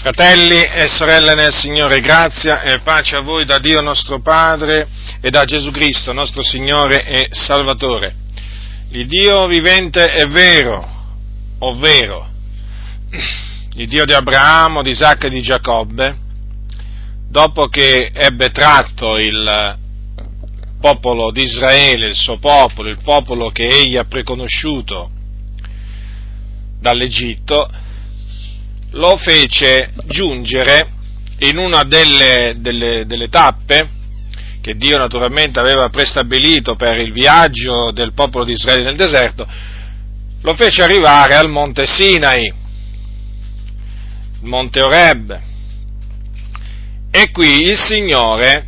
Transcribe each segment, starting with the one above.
Fratelli e sorelle nel Signore, grazia e pace a voi da Dio nostro Padre e da Gesù Cristo, nostro Signore e Salvatore. Il Dio vivente è vero, ovvero il Dio di Abramo, di Isacco e di Giacobbe, dopo che ebbe tratto il popolo di Israele, il suo popolo, il popolo che egli ha preconosciuto dall'Egitto, lo fece giungere in una delle, delle, delle tappe che Dio naturalmente aveva prestabilito per il viaggio del popolo di Israele nel deserto, lo fece arrivare al monte Sinai, il monte Oreb, e qui il Signore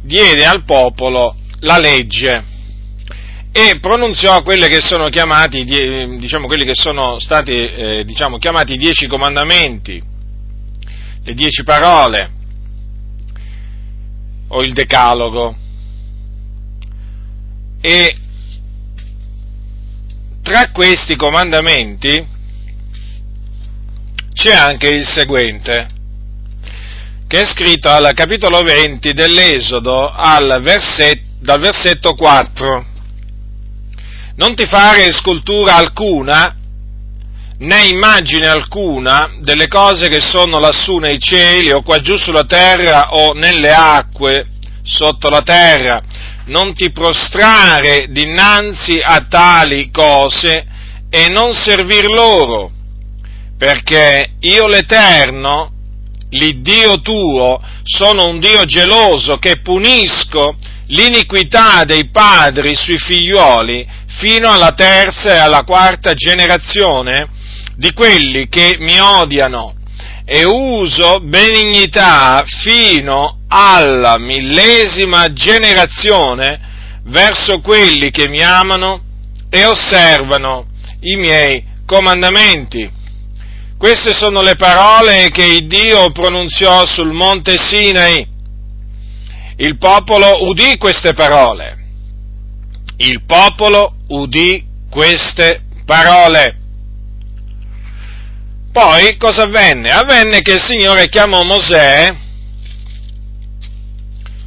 diede al popolo la legge e pronunziò quelli che sono chiamati, diciamo, quelli che sono stati eh, diciamo, chiamati i dieci comandamenti, le dieci parole, o il decalogo. E tra questi comandamenti c'è anche il seguente, che è scritto al capitolo 20 dell'Esodo verset, dal versetto 4 non ti fare scultura alcuna, né immagine alcuna delle cose che sono lassù nei cieli o qua giù sulla terra o nelle acque sotto la terra. Non ti prostrare dinanzi a tali cose e non servir loro, perché io l'Eterno, l'Iddio tuo, sono un Dio geloso che punisco l'iniquità dei padri sui figlioli fino alla terza e alla quarta generazione di quelli che mi odiano e uso benignità fino alla millesima generazione verso quelli che mi amano e osservano i miei comandamenti. Queste sono le parole che Dio pronunziò sul monte Sinai il popolo udì queste parole. Il popolo udì queste parole. Poi cosa avvenne? Avvenne che il Signore chiamò Mosè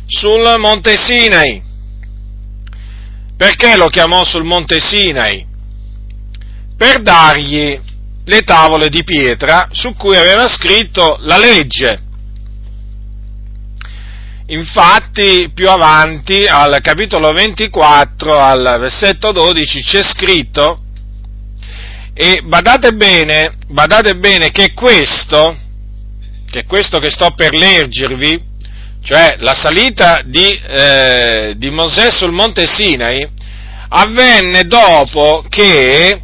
sul monte Sinai. Perché lo chiamò sul monte Sinai? Per dargli le tavole di pietra su cui aveva scritto la legge. Infatti, più avanti, al capitolo 24, al versetto 12, c'è scritto, e badate bene, badate bene che questo, che questo che sto per leggervi, cioè la salita di, eh, di Mosè sul monte Sinai, avvenne dopo che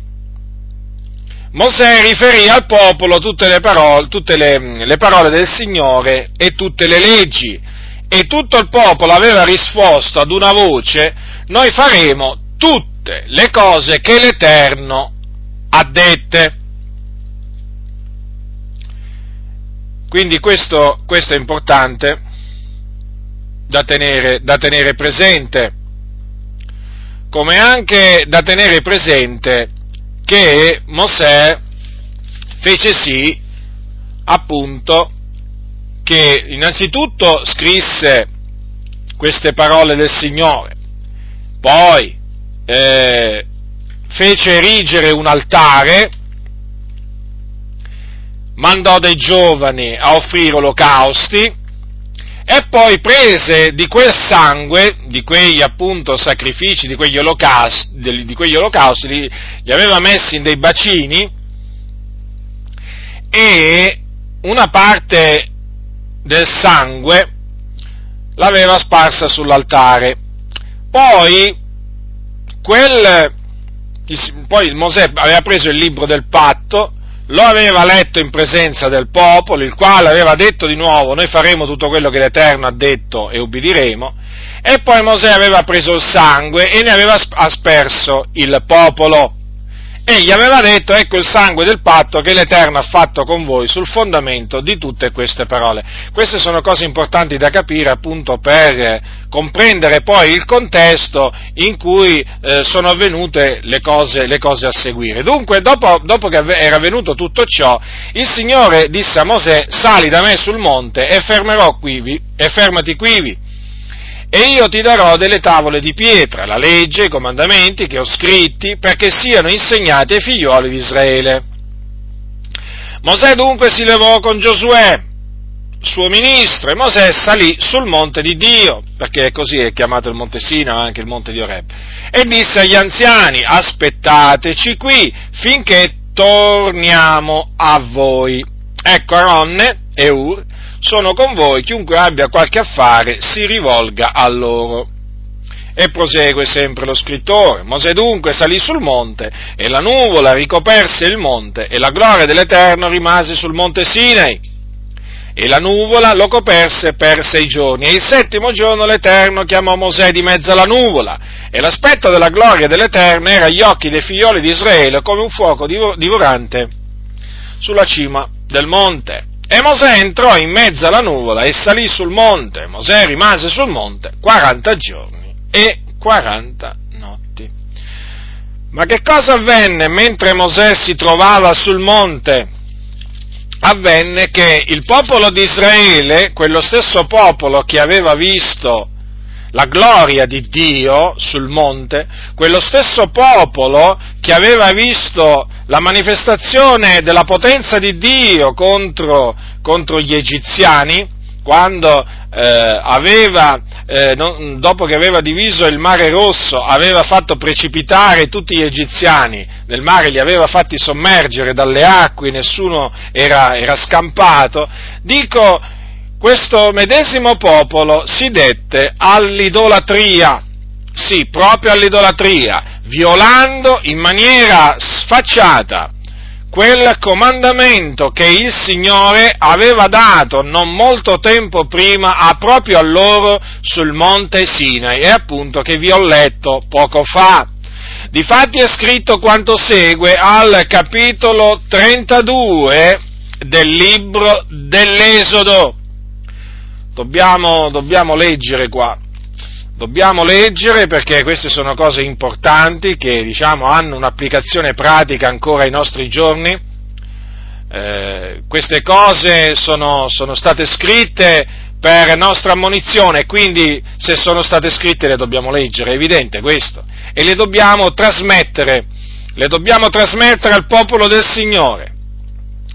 Mosè riferì al popolo tutte le parole, tutte le, le parole del Signore e tutte le leggi e tutto il popolo aveva risposto ad una voce, noi faremo tutte le cose che l'Eterno ha dette. Quindi questo, questo è importante da tenere, da tenere presente, come anche da tenere presente che Mosè fece sì, appunto, che innanzitutto scrisse queste parole del Signore, poi eh, fece erigere un altare, mandò dei giovani a offrire olocausti e poi prese di quel sangue, di quegli appunto sacrifici, di quegli olocausti, di quegli olocausti li, li aveva messi in dei bacini e una parte del sangue l'aveva sparsa sull'altare. Poi, quel, poi Mosè aveva preso il libro del patto, lo aveva letto in presenza del popolo, il quale aveva detto di nuovo noi faremo tutto quello che l'Eterno ha detto e ubbidiremo, e poi Mosè aveva preso il sangue e ne aveva asperso il popolo e gli aveva detto ecco il sangue del patto che l'Eterno ha fatto con voi sul fondamento di tutte queste parole. Queste sono cose importanti da capire appunto per comprendere poi il contesto in cui eh, sono avvenute le cose, le cose, a seguire. Dunque, dopo, dopo che era avvenuto tutto ciò, il Signore disse a Mosè, sali da me sul monte e, quivi, e fermati quivi e io ti darò delle tavole di pietra, la legge, i comandamenti che ho scritti, perché siano insegnati ai figlioli di Israele. Mosè dunque si levò con Giosuè, suo ministro, e Mosè salì sul monte di Dio, perché così è chiamato il monte Sina, anche il monte di Oreb, e disse agli anziani, aspettateci qui finché torniamo a voi. Ecco Aronne e Ur sono con voi, chiunque abbia qualche affare si rivolga a loro. E prosegue sempre lo scrittore. Mosè dunque salì sul monte e la nuvola ricoperse il monte e la gloria dell'Eterno rimase sul monte Sinai. E la nuvola lo coperse per sei giorni. E il settimo giorno l'Eterno chiamò Mosè di mezzo alla nuvola. E l'aspetto della gloria dell'Eterno era agli occhi dei figlioli di Israele come un fuoco divorante sulla cima del monte. E Mosè entrò in mezzo alla nuvola e salì sul monte. Mosè rimase sul monte 40 giorni e 40 notti. Ma che cosa avvenne mentre Mosè si trovava sul monte? Avvenne che il popolo di Israele, quello stesso popolo che aveva visto la gloria di Dio sul monte, quello stesso popolo che aveva visto la manifestazione della potenza di Dio contro, contro gli egiziani, quando eh, aveva, eh, non, dopo che aveva diviso il mare rosso, aveva fatto precipitare tutti gli egiziani nel mare, li aveva fatti sommergere dalle acque, nessuno era, era scampato, dico, questo medesimo popolo si dette all'idolatria, sì, proprio all'idolatria, violando in maniera sfacciata quel comandamento che il Signore aveva dato non molto tempo prima a proprio a loro sul monte Sinai e appunto che vi ho letto poco fa. Difatti è scritto quanto segue al capitolo 32 del libro dell'Esodo. Dobbiamo, dobbiamo leggere qua. Dobbiamo leggere perché queste sono cose importanti che diciamo, hanno un'applicazione pratica ancora ai nostri giorni. Eh, queste cose sono, sono state scritte per nostra ammonizione, quindi se sono state scritte le dobbiamo leggere, è evidente questo, e le dobbiamo trasmettere, le dobbiamo trasmettere al popolo del Signore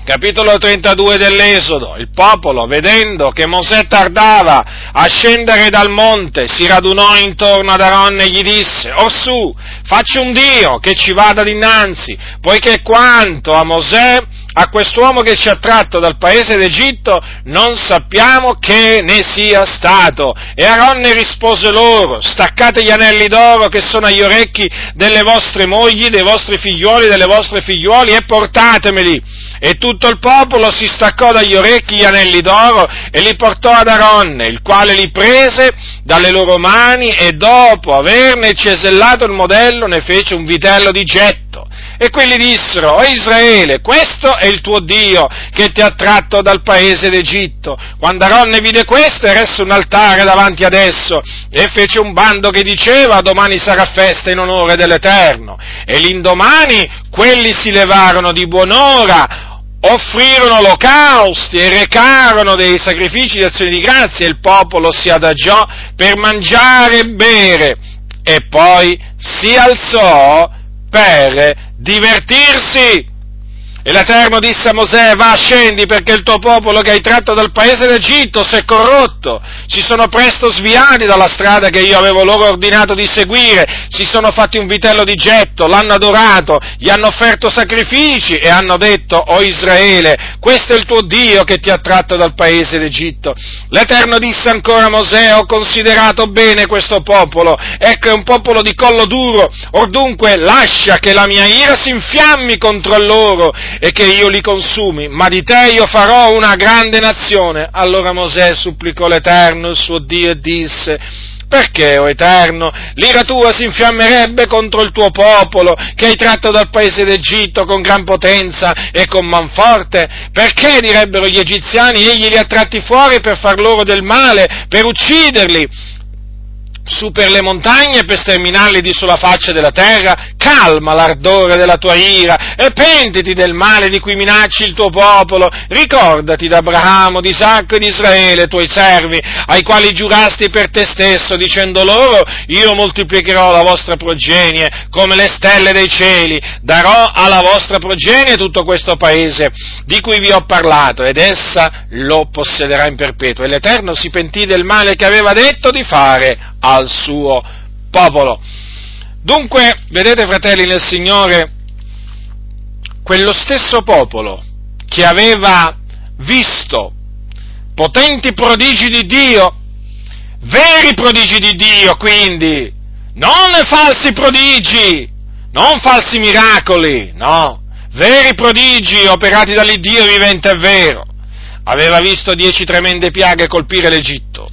capitolo 32 dell'Esodo, il popolo, vedendo che Mosè tardava a scendere dal monte, si radunò intorno ad Aaron e gli disse, Orsù, facci un Dio che ci vada dinanzi, poiché quanto a Mosè a quest'uomo che ci ha tratto dal paese d'Egitto non sappiamo che ne sia stato. E Aaronne rispose loro, staccate gli anelli d'oro che sono agli orecchi delle vostre mogli, dei vostri figlioli, delle vostre figliuoli e portatemeli. E tutto il popolo si staccò dagli orecchi gli anelli d'oro e li portò ad Aaronne, il quale li prese dalle loro mani e dopo averne cesellato il modello ne fece un vitello di getto e quelli dissero, o Israele, questo è il tuo Dio che ti ha tratto dal paese d'Egitto. Quando Aronne vide questo, eresse un altare davanti ad esso e fece un bando che diceva, domani sarà festa in onore dell'Eterno. E l'indomani quelli si levarono di buon'ora, offrirono olocausti e recarono dei sacrifici di azione di grazia e il popolo si adagiò per mangiare e bere e poi si alzò per divertirsi. E l'Eterno disse a Mosè, va, scendi perché il tuo popolo che hai tratto dal paese d'Egitto si è corrotto, si sono presto sviati dalla strada che io avevo loro ordinato di seguire, si sono fatti un vitello di getto, l'hanno adorato, gli hanno offerto sacrifici e hanno detto, o oh Israele, questo è il tuo Dio che ti ha tratto dal paese d'Egitto. L'Eterno disse ancora a Mosè, ho considerato bene questo popolo, ecco è un popolo di collo duro, or dunque lascia che la mia ira si infiammi contro loro e che io li consumi, ma di te io farò una grande nazione. Allora Mosè supplicò l'Eterno, il suo Dio, e disse, perché, o Eterno, l'ira tua si infiammerebbe contro il tuo popolo, che hai tratto dal paese d'Egitto con gran potenza e con manforte? Perché, direbbero gli egiziani, egli li ha tratti fuori per far loro del male, per ucciderli? Su per le montagne per sterminarli di sulla faccia della terra, calma l'ardore della tua ira e pentiti del male di cui minacci il tuo popolo, ricordati d'Abramo, di Isacco e di Israele, tuoi servi, ai quali giurasti per te stesso, dicendo loro, io moltiplicherò la vostra progenie come le stelle dei cieli, darò alla vostra progenie tutto questo paese di cui vi ho parlato, ed essa lo possederà in perpetuo. E l'Eterno si pentì del male che aveva detto di fare al suo popolo. Dunque, vedete fratelli nel Signore, quello stesso popolo che aveva visto potenti prodigi di Dio, veri prodigi di Dio quindi, non falsi prodigi, non falsi miracoli, no, veri prodigi operati dall'Iddio vivente e vero. Aveva visto dieci tremende piaghe colpire l'Egitto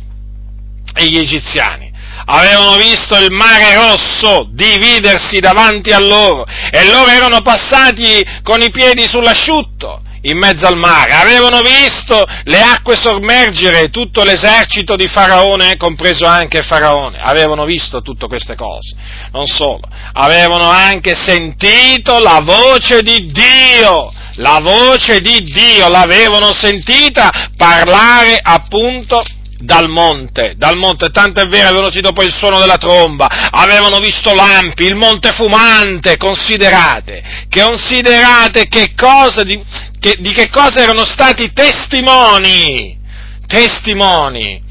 e gli egiziani avevano visto il mare rosso dividersi davanti a loro e loro erano passati con i piedi sull'asciutto in mezzo al mare, avevano visto le acque sommergere tutto l'esercito di Faraone, compreso anche Faraone, avevano visto tutte queste cose, non solo, avevano anche sentito la voce di Dio, la voce di Dio l'avevano sentita parlare appunto dal monte, dal monte, tanto è vero, avevano sentito poi il suono della tromba, avevano visto lampi, il monte fumante, considerate, considerate che cosa, di che, di che cosa erano stati testimoni, testimoni,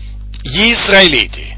gli israeliti.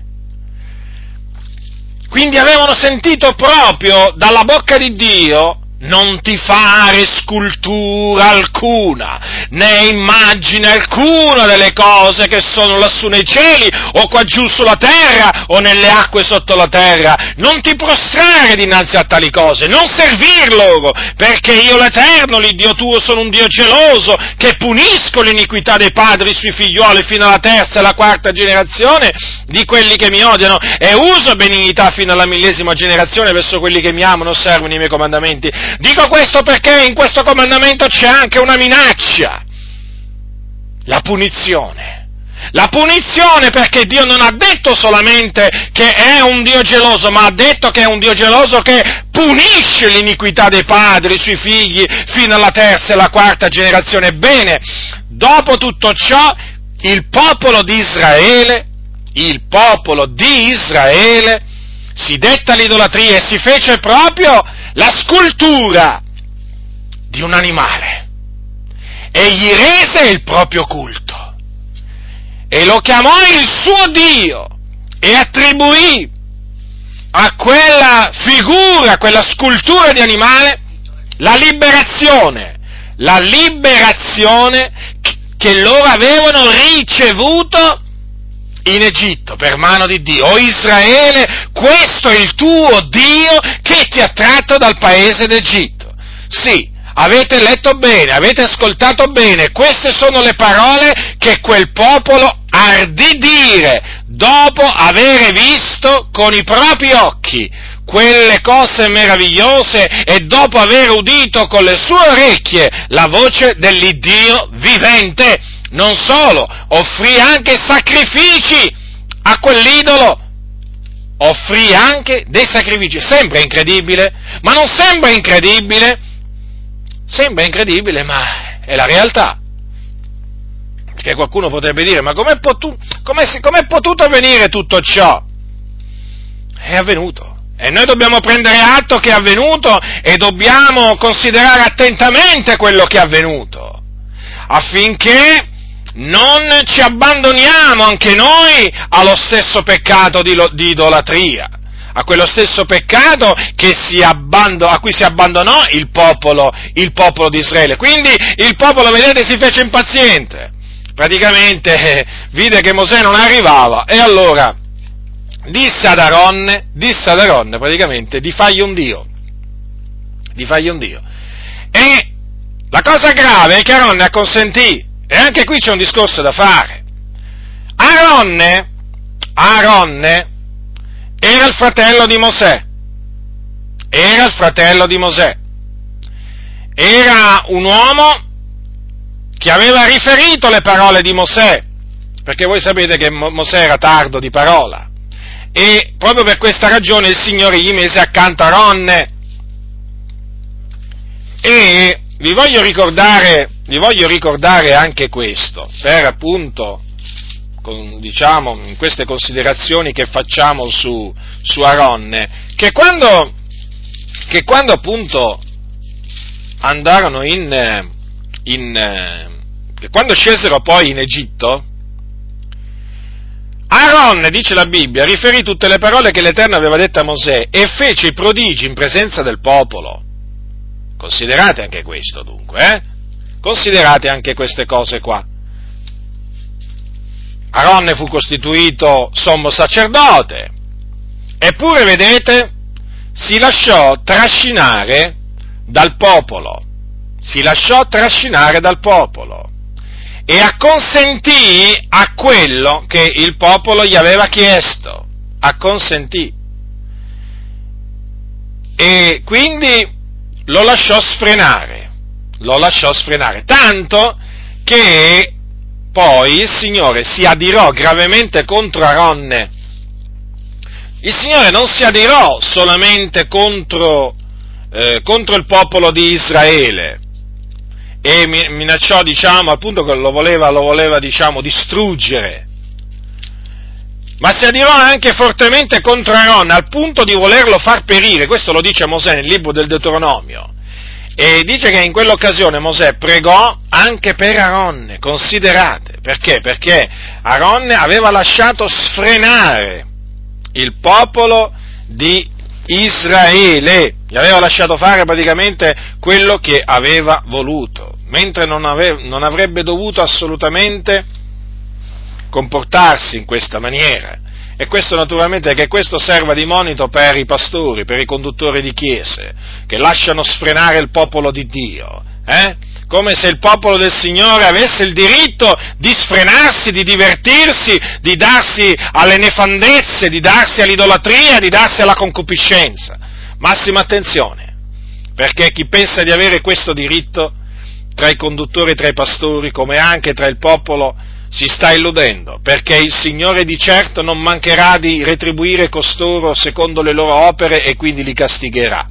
Quindi avevano sentito proprio dalla bocca di Dio non ti fare scultura alcuna, né immagine alcuna delle cose che sono lassù nei cieli, o qua giù sulla terra, o nelle acque sotto la terra. Non ti prostrare dinanzi a tali cose, non servir loro, perché io l'Eterno, l'Iddio tuo, sono un Dio geloso, che punisco l'iniquità dei padri sui figlioli fino alla terza e alla quarta generazione di quelli che mi odiano, e uso benignità fino alla millesima generazione verso quelli che mi amano, osservano i miei comandamenti Dico questo perché in questo comandamento c'è anche una minaccia, la punizione. La punizione perché Dio non ha detto solamente che è un Dio geloso, ma ha detto che è un Dio geloso che punisce l'iniquità dei padri sui figli fino alla terza e alla quarta generazione. Bene, dopo tutto ciò, il popolo di Israele, il popolo di Israele, si detta l'idolatria e si fece proprio la scultura di un animale. E gli rese il proprio culto. E lo chiamò il suo Dio e attribuì a quella figura, a quella scultura di animale, la liberazione, la liberazione che loro avevano ricevuto in Egitto per mano di Dio. O Israele, questo è il tuo Dio che ti ha tratto dal paese d'Egitto. Sì, avete letto bene, avete ascoltato bene, queste sono le parole che quel popolo ardì dire dopo aver visto con i propri occhi quelle cose meravigliose e dopo aver udito con le sue orecchie la voce dell'Iddio vivente non solo, offrì anche sacrifici a quell'idolo, offrì anche dei sacrifici. Sembra incredibile, ma non sembra incredibile, sembra incredibile, ma è la realtà. Perché qualcuno potrebbe dire, ma com'è, potu- com'è, com'è potuto avvenire tutto ciò? È avvenuto. E noi dobbiamo prendere atto che è avvenuto e dobbiamo considerare attentamente quello che è avvenuto, affinché non ci abbandoniamo anche noi allo stesso peccato di, di idolatria, a quello stesso peccato abbando, a cui si abbandonò il popolo, il popolo di Israele. Quindi il popolo, vedete, si fece impaziente. Praticamente eh, vide che Mosè non arrivava e allora disse ad Aronne, disse ad Aronne praticamente di fargli un Dio. Di fargli un Dio. E la cosa grave è che Aronne acconsentì e anche qui c'è un discorso da fare. Aaronne, Aaronne era il fratello di Mosè, era il fratello di Mosè, era un uomo che aveva riferito le parole di Mosè, perché voi sapete che Mosè era tardo di parola, e proprio per questa ragione il Signore gli mise accanto a Ronne. E vi voglio ricordare, vi voglio ricordare anche questo, per appunto, con, diciamo, in queste considerazioni che facciamo su, su Aronne, che quando, che quando appunto andarono in, in quando scesero poi in Egitto, Aaron, dice la Bibbia, riferì tutte le parole che l'Eterno aveva dette a Mosè e fece i prodigi in presenza del popolo. Considerate anche questo dunque, eh? Considerate anche queste cose qua. Aaron fu costituito sommo sacerdote, eppure, vedete, si lasciò trascinare dal popolo. Si lasciò trascinare dal popolo e acconsentì a quello che il popolo gli aveva chiesto, acconsentì. E quindi lo lasciò sfrenare, lo lasciò sfrenare, tanto che poi il Signore si adirò gravemente contro Aronne. Il Signore non si adirò solamente contro, eh, contro il popolo di Israele, e minacciò, diciamo, appunto che lo voleva, lo voleva, diciamo, distruggere. Ma si adirò anche fortemente contro Aaron, al punto di volerlo far perire, questo lo dice Mosè nel libro del Deuteronomio. E dice che in quell'occasione Mosè pregò anche per Aaron, considerate, perché? Perché Aaron aveva lasciato sfrenare il popolo di Israele, gli aveva lasciato fare praticamente quello che aveva voluto mentre non, ave, non avrebbe dovuto assolutamente comportarsi in questa maniera. E questo naturalmente che questo serva di monito per i pastori, per i conduttori di chiese, che lasciano sfrenare il popolo di Dio, eh? come se il popolo del Signore avesse il diritto di sfrenarsi, di divertirsi, di darsi alle nefandezze, di darsi all'idolatria, di darsi alla concupiscenza. Massima attenzione, perché chi pensa di avere questo diritto tra i conduttori e tra i pastori, come anche tra il popolo, si sta illudendo, perché il Signore di certo non mancherà di retribuire costoro secondo le loro opere e quindi li castigherà.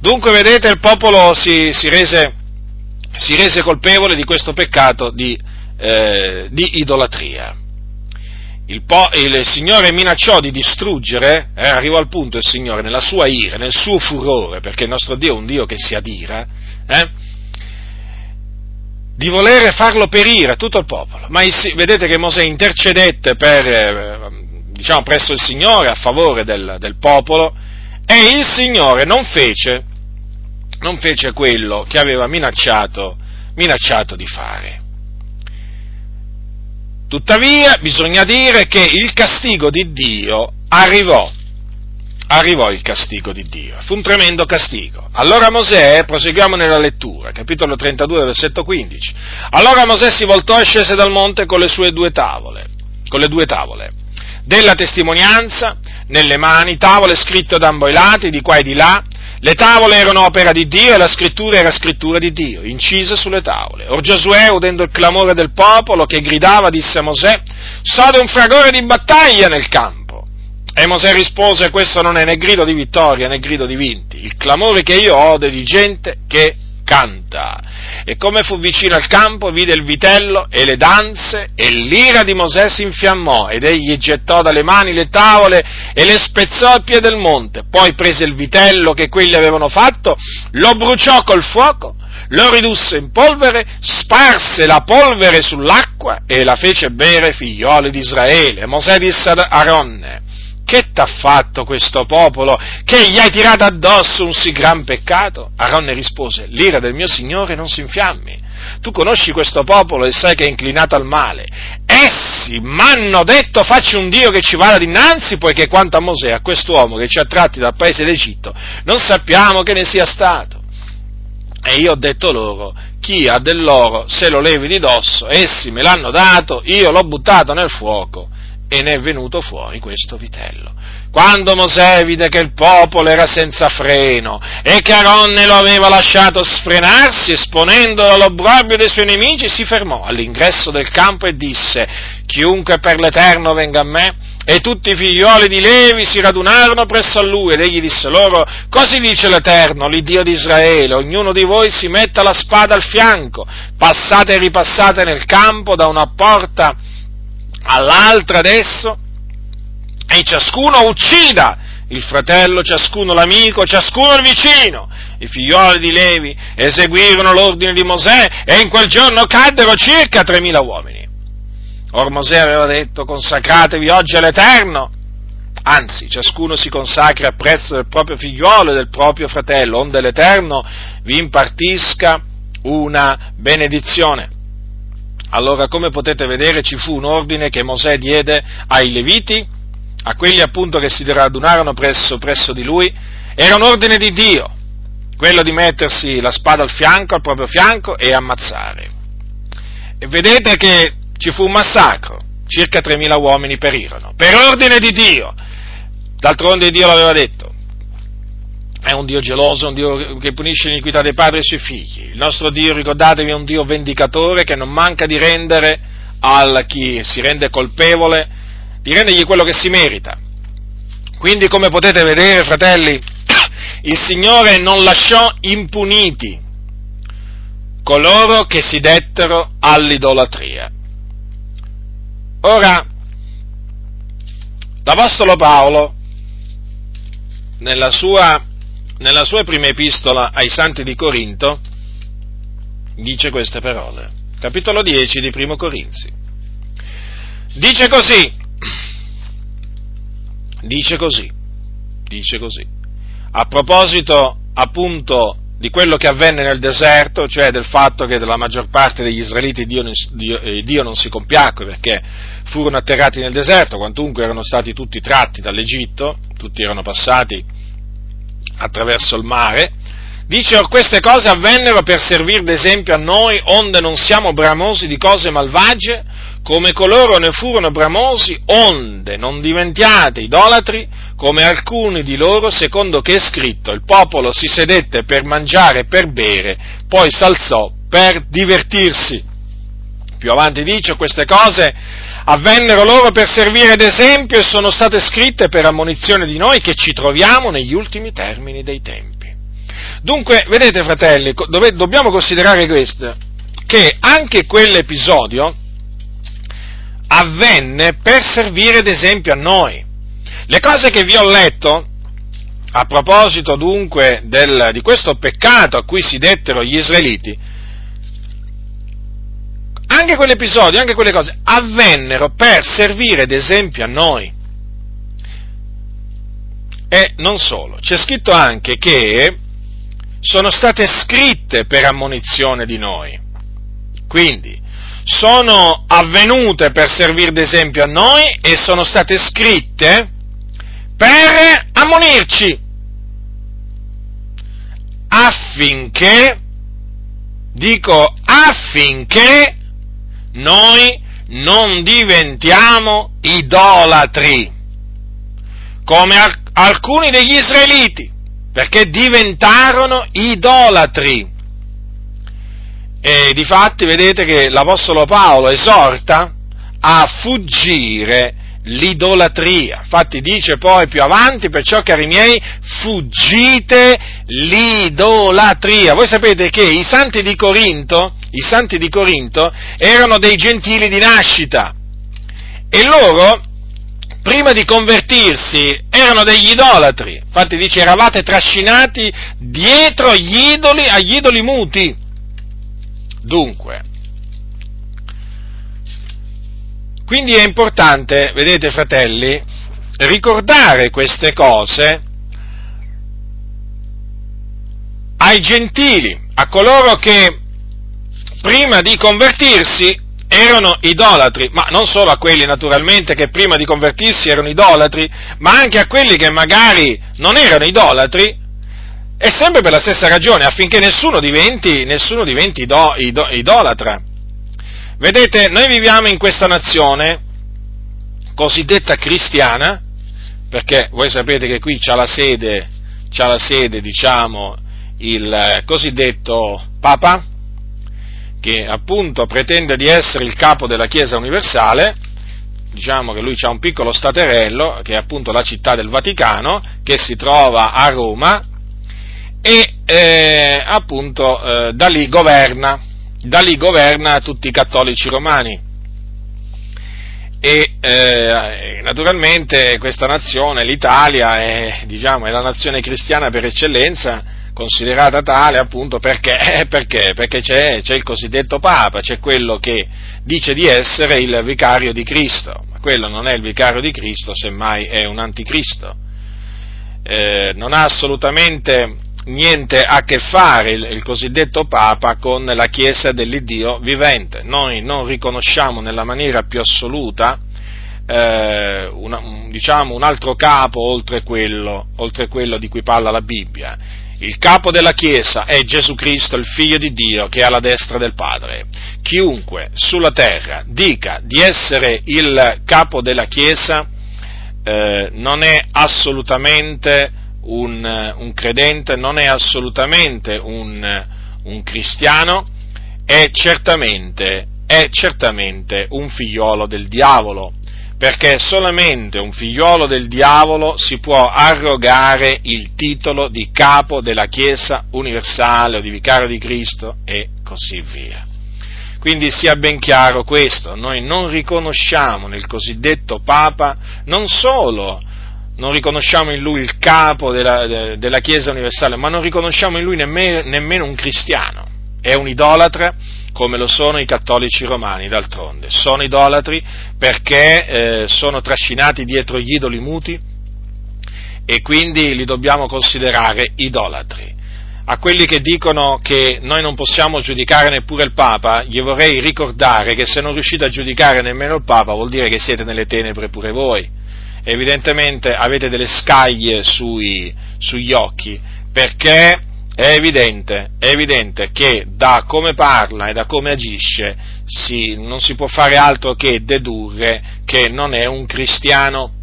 Dunque, vedete, il popolo si, si, rese, si rese, colpevole di questo peccato di, eh, di idolatria. Il, po, il, Signore minacciò di distruggere, eh, arrivò al punto il Signore, nella sua ira, nel suo furore, perché il nostro Dio è un Dio che si adira, eh, di volere farlo perire tutto il popolo. Ma il, vedete che Mosè intercedette per, eh, diciamo, presso il Signore a favore del, del popolo e il Signore non fece, non fece quello che aveva minacciato, minacciato di fare. Tuttavia bisogna dire che il castigo di Dio arrivò arrivò il castigo di Dio. Fu un tremendo castigo. Allora Mosè, proseguiamo nella lettura, capitolo 32, versetto 15. Allora Mosè si voltò e scese dal monte con le sue due tavole, con le due tavole della testimonianza nelle mani, tavole scritte da ambo i lati, di qua e di là. Le tavole erano opera di Dio e la scrittura era scrittura di Dio, incise sulle tavole. Or Giosuè, udendo il clamore del popolo che gridava, disse a Mosè, sode un fragore di battaglia nel campo e Mosè rispose, questo non è né grido di vittoria né grido di vinti, il clamore che io ode di gente che canta. E come fu vicino al campo, vide il vitello e le danze, e l'ira di Mosè si infiammò, ed egli gettò dalle mani le tavole e le spezzò al piede del monte. Poi prese il vitello che quelli avevano fatto, lo bruciò col fuoco, lo ridusse in polvere, sparse la polvere sull'acqua e la fece bere figlioli di Israele. Mosè disse ad Aronne, che t'ha fatto questo popolo? Che gli hai tirato addosso un sì gran peccato? Aronne rispose, l'ira del mio Signore non si infiammi. Tu conosci questo popolo e sai che è inclinato al male. Essi m'hanno detto facci un Dio che ci vada dinanzi, poiché quanto a Mosè, a quest'uomo che ci ha tratti dal paese d'Egitto, non sappiamo che ne sia stato. E io ho detto loro, chi ha dell'oro se lo levi di dosso, essi me l'hanno dato, io l'ho buttato nel fuoco e ne è venuto fuori questo vitello. Quando Mosè vide che il popolo era senza freno e che Aronne lo aveva lasciato sfrenarsi esponendolo all'obbrobrio dei suoi nemici, si fermò all'ingresso del campo e disse, chiunque per l'Eterno venga a me, e tutti i figlioli di Levi si radunarono presso a lui ed egli disse loro, così dice l'Eterno, l'Iddio di Israele, ognuno di voi si metta la spada al fianco, passate e ripassate nel campo da una porta all'altra adesso, e ciascuno uccida il fratello, ciascuno l'amico, ciascuno il vicino. I figlioli di Levi eseguirono l'ordine di Mosè e in quel giorno caddero circa 3.000 uomini. Or Mosè aveva detto consacratevi oggi all'Eterno, anzi ciascuno si consacra a prezzo del proprio figliolo e del proprio fratello, onde l'Eterno vi impartisca una benedizione. Allora, come potete vedere, ci fu un ordine che Mosè diede ai Leviti, a quelli appunto che si radunarono presso, presso di lui, era un ordine di Dio, quello di mettersi la spada al fianco, al proprio fianco e ammazzare. E vedete che ci fu un massacro, circa 3.000 uomini perirono, per ordine di Dio. D'altronde Dio l'aveva detto, è un Dio geloso, un Dio che punisce l'iniquità dei padri e dei suoi figli. Il nostro Dio, ricordatevi, è un Dio vendicatore che non manca di rendere a chi si rende colpevole, di rendergli quello che si merita. Quindi, come potete vedere, fratelli, il Signore non lasciò impuniti coloro che si dettero all'idolatria. Ora, l'Apostolo Paolo, nella sua, nella sua prima epistola ai Santi di Corinto, dice queste parole, capitolo 10 di Primo Corinzi. Dice così, dice così, dice così, a proposito appunto di quello che avvenne nel deserto, cioè del fatto che della maggior parte degli israeliti Dio, Dio, eh, Dio non si compiacque perché furono atterrati nel deserto, quantunque erano stati tutti tratti dall'Egitto, tutti erano passati attraverso il mare, dice or queste cose avvennero per servire d'esempio a noi, onde non siamo bramosi di cose malvagie, come coloro ne furono bramosi, onde non diventiate idolatri, come alcuni di loro, secondo che è scritto, il popolo si sedette per mangiare e per bere, poi s'alzò per divertirsi. Più avanti dice, queste cose avvennero loro per servire d'esempio e sono state scritte per ammonizione di noi che ci troviamo negli ultimi termini dei tempi. Dunque, vedete fratelli, dove, dobbiamo considerare questo, che anche quell'episodio avvenne per servire d'esempio a noi. Le cose che vi ho letto, a proposito dunque del, di questo peccato a cui si dettero gli israeliti, anche quell'episodio, anche quelle cose avvennero per servire d'esempio a noi. E non solo, c'è scritto anche che sono state scritte per ammonizione di noi. Quindi, sono avvenute per servire d'esempio a noi e sono state scritte per ammonirci, affinché, dico affinché noi non diventiamo idolatri, come alcuni degli israeliti, perché diventarono idolatri. E di fatti vedete che l'Apostolo Paolo esorta a fuggire l'idolatria. Infatti dice poi più avanti, perciò cari miei, fuggite l'idolatria. Voi sapete che i santi di Corinto, i santi di Corinto erano dei gentili di nascita e loro prima di convertirsi erano degli idolatri. Infatti dice eravate trascinati dietro gli idoli, agli idoli muti. Dunque, Quindi è importante, vedete fratelli, ricordare queste cose ai gentili, a coloro che prima di convertirsi erano idolatri, ma non solo a quelli naturalmente che prima di convertirsi erano idolatri, ma anche a quelli che magari non erano idolatri, e sempre per la stessa ragione, affinché nessuno diventi, nessuno diventi ido, ido, idolatra. Vedete, noi viviamo in questa nazione cosiddetta cristiana, perché voi sapete che qui c'ha la sede, c'ha la sede, diciamo, il cosiddetto Papa, che appunto pretende di essere il capo della Chiesa universale, diciamo che lui ha un piccolo staterello, che è appunto la città del Vaticano, che si trova a Roma, e eh, appunto eh, da lì governa, da lì governa tutti i cattolici romani. E eh, naturalmente questa nazione, l'Italia, è, diciamo, è la nazione cristiana per eccellenza, considerata tale appunto perché, perché? perché c'è, c'è, il cosiddetto Papa, c'è quello che dice di essere il vicario di Cristo, ma quello non è il vicario di Cristo, semmai è un anticristo. Eh, non ha assolutamente niente a che fare il, il, cosiddetto Papa con la Chiesa dell'Iddio vivente. Noi non riconosciamo nella maniera più assoluta eh, una, diciamo, un altro capo oltre quello, oltre quello di cui parla la Bibbia. Il capo della Chiesa è Gesù Cristo, il Figlio di Dio, che è alla destra del Padre. Chiunque sulla terra dica di essere il capo della Chiesa eh, non è assolutamente un, un, credente, non è assolutamente un, un cristiano, è certamente, è certamente un figliolo del diavolo perché solamente un figliolo del diavolo si può arrogare il titolo di capo della Chiesa universale o di vicario di Cristo e così via. Quindi sia ben chiaro questo, noi non riconosciamo nel cosiddetto Papa non solo non riconosciamo in lui il capo della, della Chiesa universale, ma non riconosciamo in lui nemmeno, nemmeno un cristiano, è un idolatra come lo sono i cattolici romani, d'altronde. Sono idolatri perché eh, sono trascinati dietro gli idoli muti e quindi li dobbiamo considerare idolatri. A quelli che dicono che noi non possiamo giudicare neppure il Papa, gli vorrei ricordare che se non riuscite a giudicare nemmeno il Papa vuol dire che siete nelle tenebre pure voi. Evidentemente avete delle scaglie sui, sugli occhi perché è evidente, è evidente, che da come parla e da come agisce si, non si può fare altro che dedurre che non è un cristiano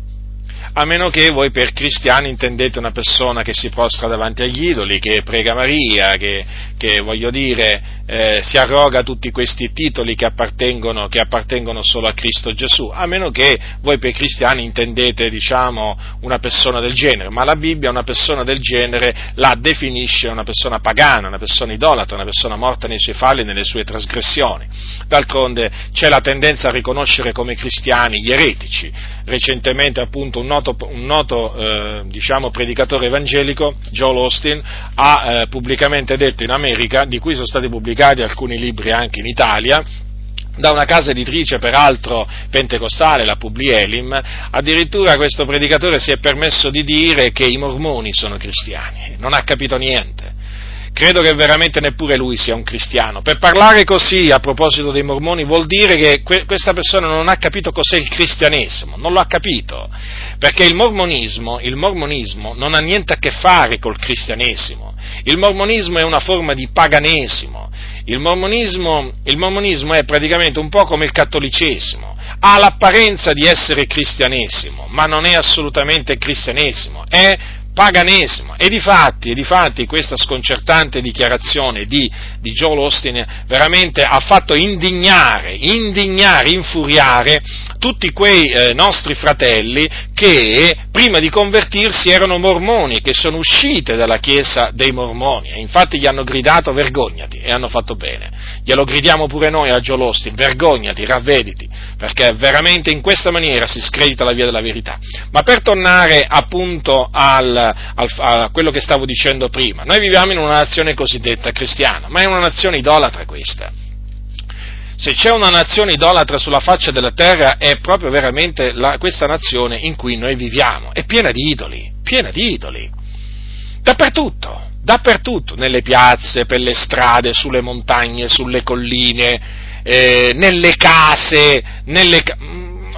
a meno che voi per cristiani intendete una persona che si prostra davanti agli idoli, che prega Maria, che, che voglio dire, eh, si arroga tutti questi titoli che appartengono, che appartengono, solo a Cristo Gesù, a meno che voi per cristiani intendete, diciamo, una persona del genere, ma la Bibbia una persona del genere la definisce una persona pagana, una persona idolatra, una persona morta nei suoi falli e nelle sue trasgressioni. D'altronde c'è la tendenza a riconoscere come cristiani gli eretici. Recentemente appunto un noto noto, un noto eh, diciamo, predicatore evangelico, Joel Austin, ha eh, pubblicamente detto in America, di cui sono stati pubblicati alcuni libri anche in Italia, da una casa editrice peraltro pentecostale, la Publielim, addirittura questo predicatore si è permesso di dire che i mormoni sono cristiani, non ha capito niente credo che veramente neppure lui sia un cristiano. Per parlare così a proposito dei mormoni vuol dire che que- questa persona non ha capito cos'è il cristianesimo, non lo ha capito, perché il mormonismo, il mormonismo non ha niente a che fare col cristianesimo, il mormonismo è una forma di paganesimo, il mormonismo, il mormonismo è praticamente un po' come il cattolicesimo, ha l'apparenza di essere cristianesimo, ma non è assolutamente cristianesimo, è paganesimo. E di fatti, e di fatti questa sconcertante dichiarazione di, di Joel Austin veramente ha fatto indignare, indignare, infuriare tutti quei eh, nostri fratelli che prima di convertirsi erano mormoni, che sono uscite dalla chiesa dei mormoni e infatti gli hanno gridato vergognati e hanno fatto bene. Glielo gridiamo pure noi a Joel Austin, vergognati, ravvediti, perché veramente in questa maniera si scredita la via della verità. Ma per tornare appunto al, al, a quello che stavo dicendo prima. Noi viviamo in una nazione cosiddetta cristiana, ma è una nazione idolatra questa. Se c'è una nazione idolatra sulla faccia della terra è proprio veramente la, questa nazione in cui noi viviamo, è piena di idoli, piena di idoli, dappertutto, dappertutto, nelle piazze, per le strade, sulle montagne, sulle colline, eh, nelle case, nelle,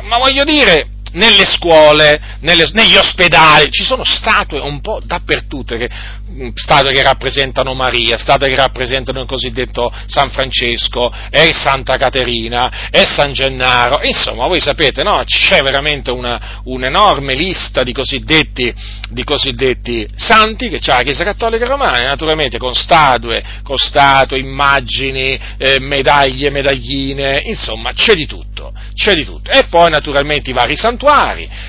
ma voglio dire, nelle scuole, nelle, negli ospedali, ci sono statue un po' dappertutto, che, mm, statue che rappresentano Maria, statue che rappresentano il cosiddetto San Francesco, e Santa Caterina, e San Gennaro, insomma voi sapete, no? c'è veramente una, un'enorme lista di cosiddetti, di cosiddetti santi che c'ha la Chiesa Cattolica Romana, naturalmente con statue, con statue, immagini, eh, medaglie, medagline, insomma c'è di tutto, c'è di tutto. E poi naturalmente i vari santuari,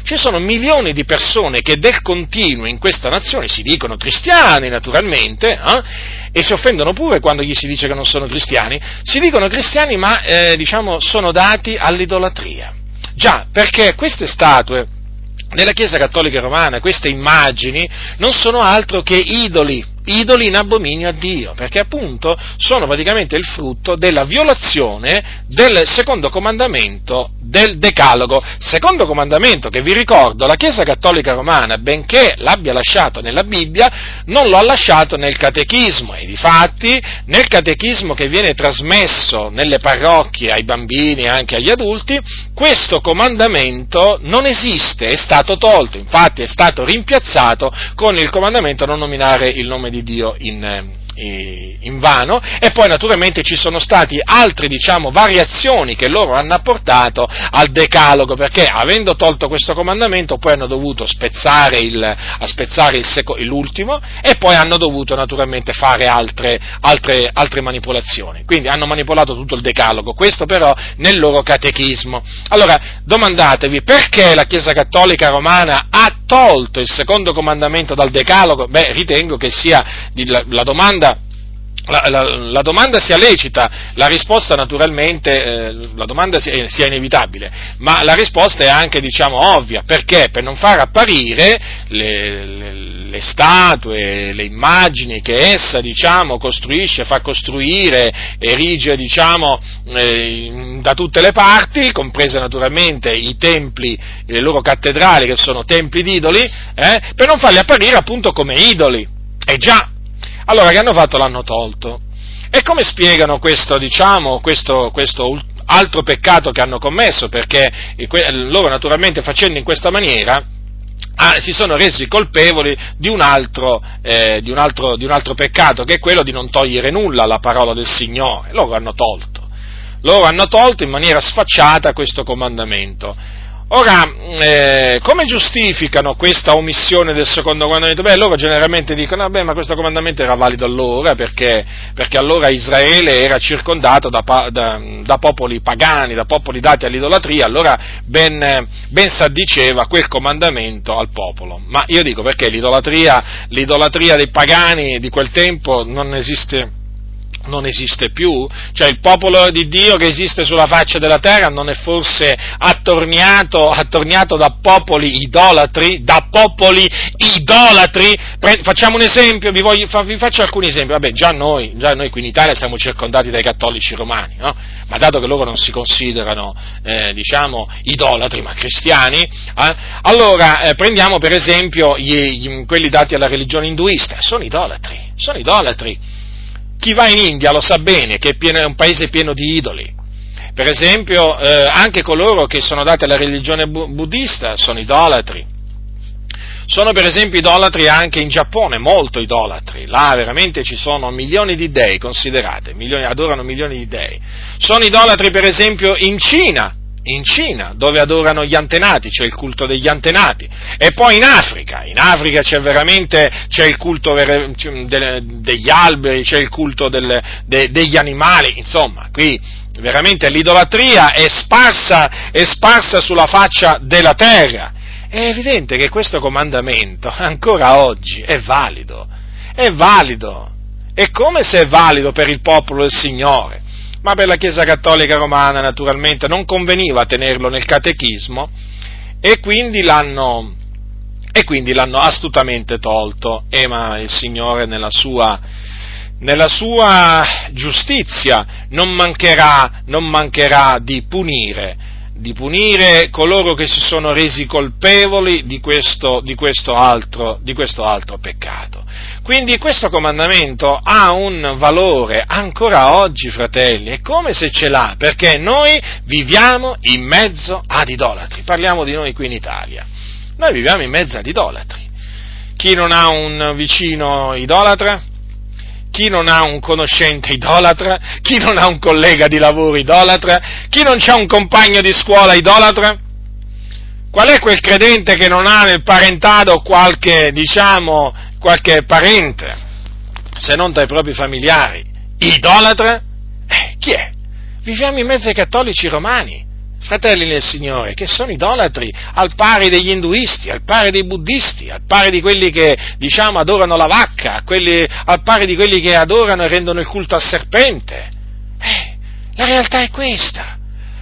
ci sono milioni di persone che del continuo in questa nazione si dicono cristiani naturalmente, eh, e si offendono pure quando gli si dice che non sono cristiani, si dicono cristiani ma eh, diciamo sono dati all'idolatria. Già, perché queste statue nella Chiesa Cattolica Romana, queste immagini non sono altro che idoli, idoli in abominio a Dio, perché appunto sono praticamente il frutto della violazione del secondo comandamento del Decalogo, secondo comandamento che vi ricordo la Chiesa Cattolica Romana, benché l'abbia lasciato nella Bibbia, non lo ha lasciato nel Catechismo. E difatti nel Catechismo che viene trasmesso nelle parrocchie ai bambini e anche agli adulti, questo comandamento non esiste, è stato tolto, infatti è stato rimpiazzato con il comandamento non nominare il nome di di Dio in, in vano. E poi naturalmente ci sono stati altre diciamo, variazioni che loro hanno apportato al decalogo perché avendo tolto questo comandamento poi hanno dovuto spezzare, il, spezzare il seco, l'ultimo e poi hanno dovuto naturalmente fare altre, altre, altre manipolazioni. Quindi hanno manipolato tutto il decalogo. Questo però nel loro catechismo. Allora domandatevi perché la Chiesa Cattolica Romana ha tolto il secondo comandamento dal decalogo beh ritengo che sia la, domanda la, la, la, domanda sia lecita, la risposta naturalmente, eh, la domanda sia, sia, inevitabile, ma la risposta è anche, diciamo, ovvia, perché? Per non far apparire le, le, le statue, le immagini che essa, diciamo, costruisce, fa costruire, erige, diciamo, eh, da tutte le parti, comprese naturalmente i templi, le loro cattedrali che sono templi di idoli, eh, per non farli apparire appunto come idoli. E già, allora, che hanno fatto? L'hanno tolto. E come spiegano questo, diciamo, questo, questo altro peccato che hanno commesso? Perché loro naturalmente facendo in questa maniera ah, si sono resi colpevoli di un, altro, eh, di, un altro, di un altro peccato, che è quello di non togliere nulla alla parola del Signore. Loro hanno tolto. Loro hanno tolto in maniera sfacciata questo comandamento Ora, eh, come giustificano questa omissione del secondo comandamento? Beh, loro generalmente dicono, vabbè, ma questo comandamento era valido allora, perché, perché allora Israele era circondato da, da, da, popoli pagani, da popoli dati all'idolatria, allora ben, ben s'addiceva quel comandamento al popolo. Ma io dico, perché l'idolatria, l'idolatria dei pagani di quel tempo non esiste non esiste più? Cioè il popolo di Dio che esiste sulla faccia della terra non è forse attorniato, attorniato da popoli idolatri? Da popoli idolatri? Pre- facciamo un esempio, vi, voglio, fa, vi, faccio alcuni esempi. Vabbè, già noi, già noi qui in Italia siamo circondati dai cattolici romani, no? ma dato che loro non si considerano, eh, diciamo, idolatri, ma cristiani, eh, allora eh, prendiamo per esempio gli, gli, quelli dati alla religione induista, sono idolatri, sono idolatri chi va in India lo sa bene che è, pieno, è un paese pieno di idoli. Per esempio, eh, anche coloro che sono dati alla religione bu- buddista sono idolatri. Sono per esempio idolatri anche in Giappone, molto idolatri. Là veramente ci sono milioni di dei, considerate, milioni, adorano milioni di dei. Sono idolatri per esempio in Cina, in Cina, dove adorano gli antenati, c'è il culto degli antenati, e poi in Africa, in Africa c'è veramente c'è il culto degli alberi, c'è il culto del, de, degli animali, insomma, qui veramente l'idolatria è sparsa, è sparsa sulla faccia della terra. È evidente che questo comandamento ancora oggi è valido, è valido, è come se è valido per il popolo del Signore ma per la Chiesa Cattolica Romana naturalmente non conveniva tenerlo nel catechismo e quindi l'hanno, e quindi l'hanno astutamente tolto, e ma il Signore nella sua, nella sua giustizia non mancherà, non mancherà di punire di punire coloro che si sono resi colpevoli di questo, di questo, altro, di questo altro peccato. Quindi questo comandamento ha un valore ancora oggi, fratelli, è come se ce l'ha, perché noi viviamo in mezzo ad idolatri. Parliamo di noi qui in Italia. Noi viviamo in mezzo ad idolatri. Chi non ha un vicino idolatra? Chi non ha un conoscente idolatra? Chi non ha un collega di lavoro idolatra? Chi non ha un compagno di scuola idolatra? Qual è quel credente che non ha nel parentato qualche, diciamo, qualche parente, se non tra i propri familiari, idolatra? Eh, chi è? Viviamo in mezzo ai cattolici romani, fratelli nel Signore, che sono idolatri al pari degli induisti, al pari dei buddisti, al pari di quelli che, diciamo, adorano la vacca, quelli, al pari di quelli che adorano e rendono il culto al serpente. Eh, la realtà è questa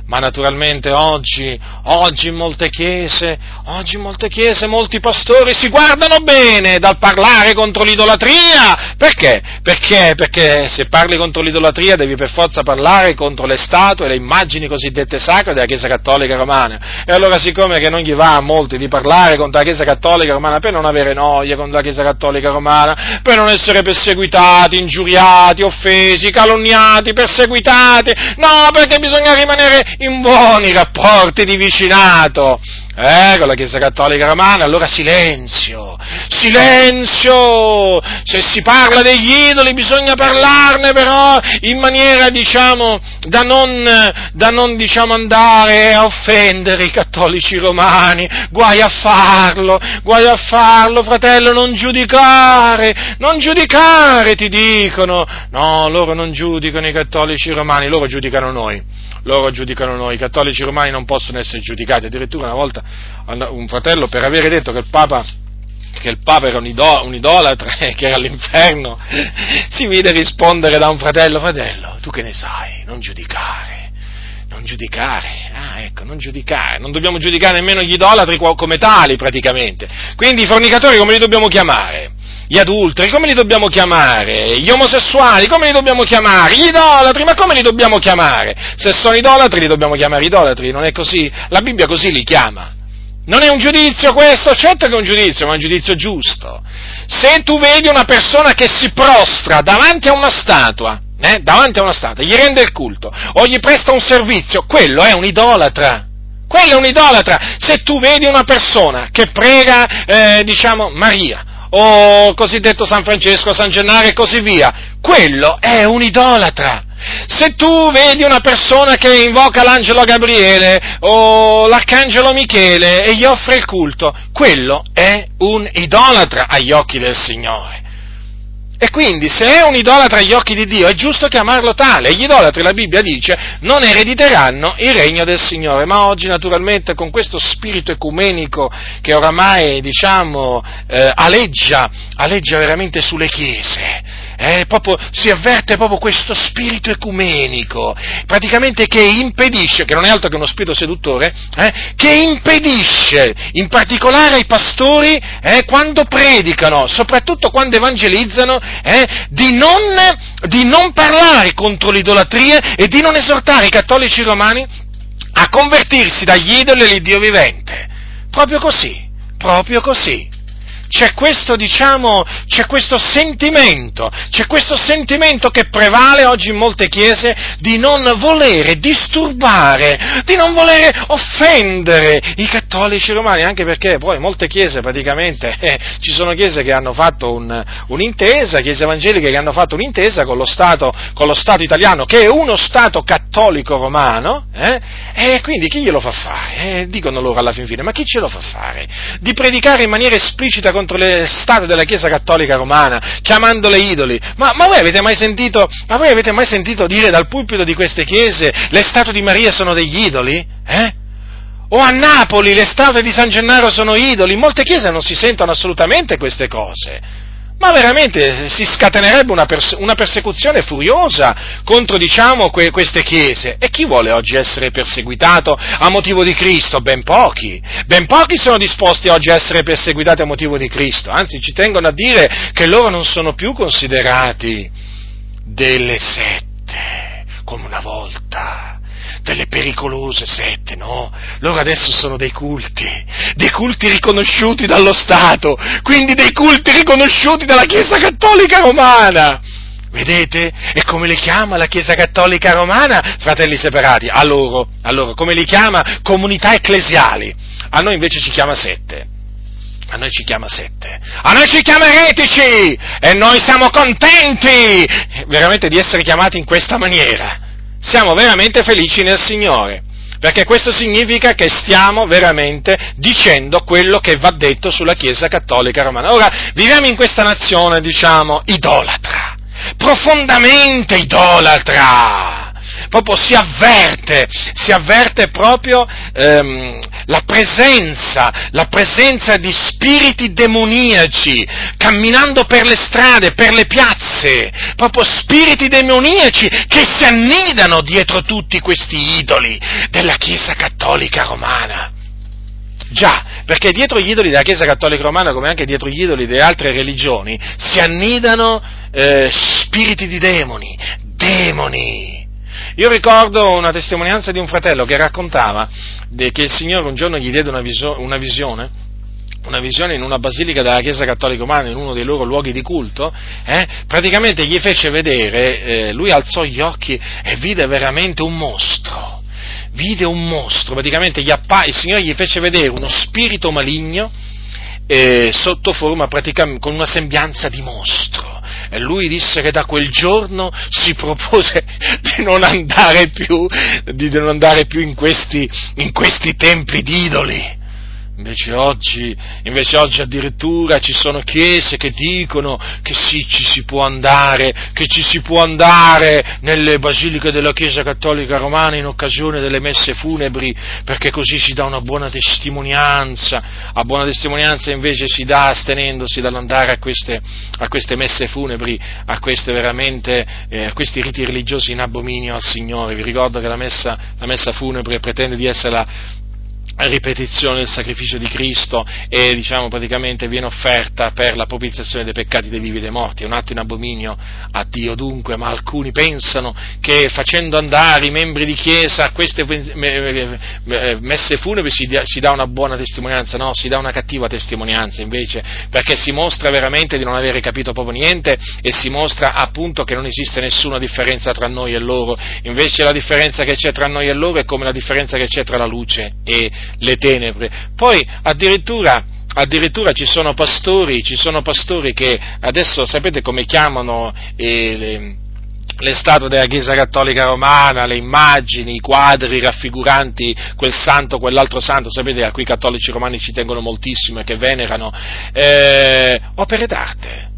ma naturalmente oggi, oggi in molte chiese, oggi in molte chiese molti pastori si guardano bene dal parlare contro l'idolatria. Perché? Perché? Perché se parli contro l'idolatria devi per forza parlare contro le statue, le immagini cosiddette sacre della Chiesa Cattolica Romana. E allora siccome che non gli va a molti di parlare contro la Chiesa Cattolica Romana per non avere noia contro la Chiesa Cattolica Romana, per non essere perseguitati, ingiuriati, offesi, calunniati, perseguitati, no, perché bisogna rimanere in buoni rapporti di vicinato eh, con la Chiesa Cattolica Romana, allora silenzio, silenzio, se si parla degli idoli bisogna parlarne però in maniera, diciamo, da non, da non diciamo, andare a offendere i cattolici romani, guai a farlo, guai a farlo, fratello, non giudicare, non giudicare, ti dicono, no, loro non giudicano i cattolici romani, loro giudicano noi loro giudicano noi, i cattolici romani non possono essere giudicati, addirittura una volta un fratello per avere detto che il Papa che il Papa era un, idol- un idolatra e che era all'inferno, si vide rispondere da un fratello, fratello, tu che ne sai, non giudicare, non giudicare, ah ecco, non giudicare, non dobbiamo giudicare nemmeno gli idolatri come tali praticamente, quindi i fornicatori come li dobbiamo chiamare? Gli adulteri come li dobbiamo chiamare? Gli omosessuali come li dobbiamo chiamare? Gli idolatri ma come li dobbiamo chiamare? Se sono idolatri li dobbiamo chiamare idolatri, non è così? La Bibbia così li chiama. Non è un giudizio questo? Certo che è un giudizio, ma è un giudizio giusto. Se tu vedi una persona che si prostra davanti a una statua, eh, davanti a una statua, gli rende il culto o gli presta un servizio, quello è un idolatra. Quello è un idolatra. Se tu vedi una persona che prega, eh, diciamo, Maria, o cosiddetto San Francesco, San Gennaro e così via, quello è un idolatra. Se tu vedi una persona che invoca l'angelo Gabriele o l'arcangelo Michele e gli offre il culto, quello è un idolatra agli occhi del Signore. E quindi se è un idolatra agli occhi di Dio è giusto chiamarlo tale. Gli idolatri, la Bibbia dice, non erediteranno il regno del Signore. Ma oggi naturalmente con questo spirito ecumenico che oramai diciamo eh, aleggia, aleggia veramente sulle chiese, eh, proprio, si avverte proprio questo spirito ecumenico, praticamente che impedisce, che non è altro che uno spirito seduttore, eh, che impedisce in particolare ai pastori eh, quando predicano, soprattutto quando evangelizzano, eh, di non, di non parlare contro l'idolatria e di non esortare i cattolici romani a convertirsi dagli idoli all'Iddio vivente. Proprio così, proprio così c'è questo, diciamo, c'è questo sentimento, c'è questo sentimento che prevale oggi in molte chiese di non volere disturbare, di non volere offendere i cattolici romani, anche perché poi molte chiese praticamente, eh, ci sono chiese che hanno fatto un, un'intesa, chiese evangeliche che hanno fatto un'intesa con lo Stato, con lo Stato italiano, che è uno Stato cattolico romano, eh, e quindi chi glielo fa fare? Eh, dicono loro alla fin fine, ma chi ce lo fa fare? Di predicare in maniera esplicita contro le statue della Chiesa Cattolica Romana, chiamandole idoli. Ma, ma, voi avete mai sentito, ma voi avete mai sentito dire dal pulpito di queste chiese le statue di Maria sono degli idoli? Eh? O a Napoli le statue di San Gennaro sono idoli? In molte chiese non si sentono assolutamente queste cose ma veramente si scatenerebbe una, perse- una persecuzione furiosa contro, diciamo, que- queste chiese. E chi vuole oggi essere perseguitato a motivo di Cristo? Ben pochi. Ben pochi sono disposti oggi a essere perseguitati a motivo di Cristo. Anzi, ci tengono a dire che loro non sono più considerati delle sette, come una volta delle pericolose sette, no? Loro adesso sono dei culti, dei culti riconosciuti dallo Stato, quindi dei culti riconosciuti dalla Chiesa Cattolica Romana. Vedete? E come li chiama la Chiesa Cattolica Romana? Fratelli separati. A loro, a loro. Come li chiama? Comunità ecclesiali. A noi invece ci chiama sette. A noi ci chiama sette. A noi ci chiama eretici! E noi siamo contenti veramente di essere chiamati in questa maniera. Siamo veramente felici nel Signore. Perché questo significa che stiamo veramente dicendo quello che va detto sulla Chiesa Cattolica Romana. Ora, viviamo in questa nazione, diciamo, idolatra profondamente idolatra. Proprio si avverte, si avverte proprio ehm, la presenza, la presenza di spiriti demoniaci camminando per le strade, per le piazze, proprio spiriti demoniaci che si annidano dietro tutti questi idoli della Chiesa Cattolica Romana. Già, perché dietro gli idoli della Chiesa Cattolica Romana, come anche dietro gli idoli delle altre religioni, si annidano eh, spiriti di demoni, demoni. Io ricordo una testimonianza di un fratello che raccontava che il Signore un giorno gli diede una, viso, una visione, una visione in una basilica della Chiesa Cattolica Romana, in uno dei loro luoghi di culto, eh, praticamente gli fece vedere, eh, lui alzò gli occhi e vide veramente un mostro, vide un mostro, praticamente appa- il Signore gli fece vedere uno spirito maligno eh, sotto forma, praticamente, con una sembianza di mostro. E lui disse che da quel giorno si propose di non andare più, non andare più in, questi, in questi templi d'idoli Invece oggi, invece oggi, addirittura ci sono chiese che dicono che sì, ci si può andare, che ci si può andare nelle basiliche della Chiesa Cattolica Romana in occasione delle messe funebri, perché così si dà una buona testimonianza. A buona testimonianza invece si dà astenendosi dall'andare a queste, a queste messe funebri, a, eh, a questi riti religiosi in abominio al Signore. Vi ricordo che la messa, la messa funebre pretende di essere la ripetizione del sacrificio di Cristo e diciamo praticamente viene offerta per la propiziazione dei peccati dei vivi e dei morti, è un atto in abominio a Dio dunque, ma alcuni pensano che facendo andare i membri di chiesa a queste messe funebri si, si dà una buona testimonianza, no, si dà una cattiva testimonianza invece, perché si mostra veramente di non avere capito proprio niente e si mostra appunto che non esiste nessuna differenza tra noi e loro, invece la differenza che c'è tra noi e loro è come la differenza che c'è tra la luce e le tenebre. Poi addirittura, addirittura ci, sono pastori, ci sono pastori che adesso sapete come chiamano eh, le, le statue della Chiesa Cattolica Romana, le immagini, i quadri raffiguranti quel santo, quell'altro santo, sapete a cui i cattolici romani ci tengono moltissimo e che venerano, eh, opere d'arte.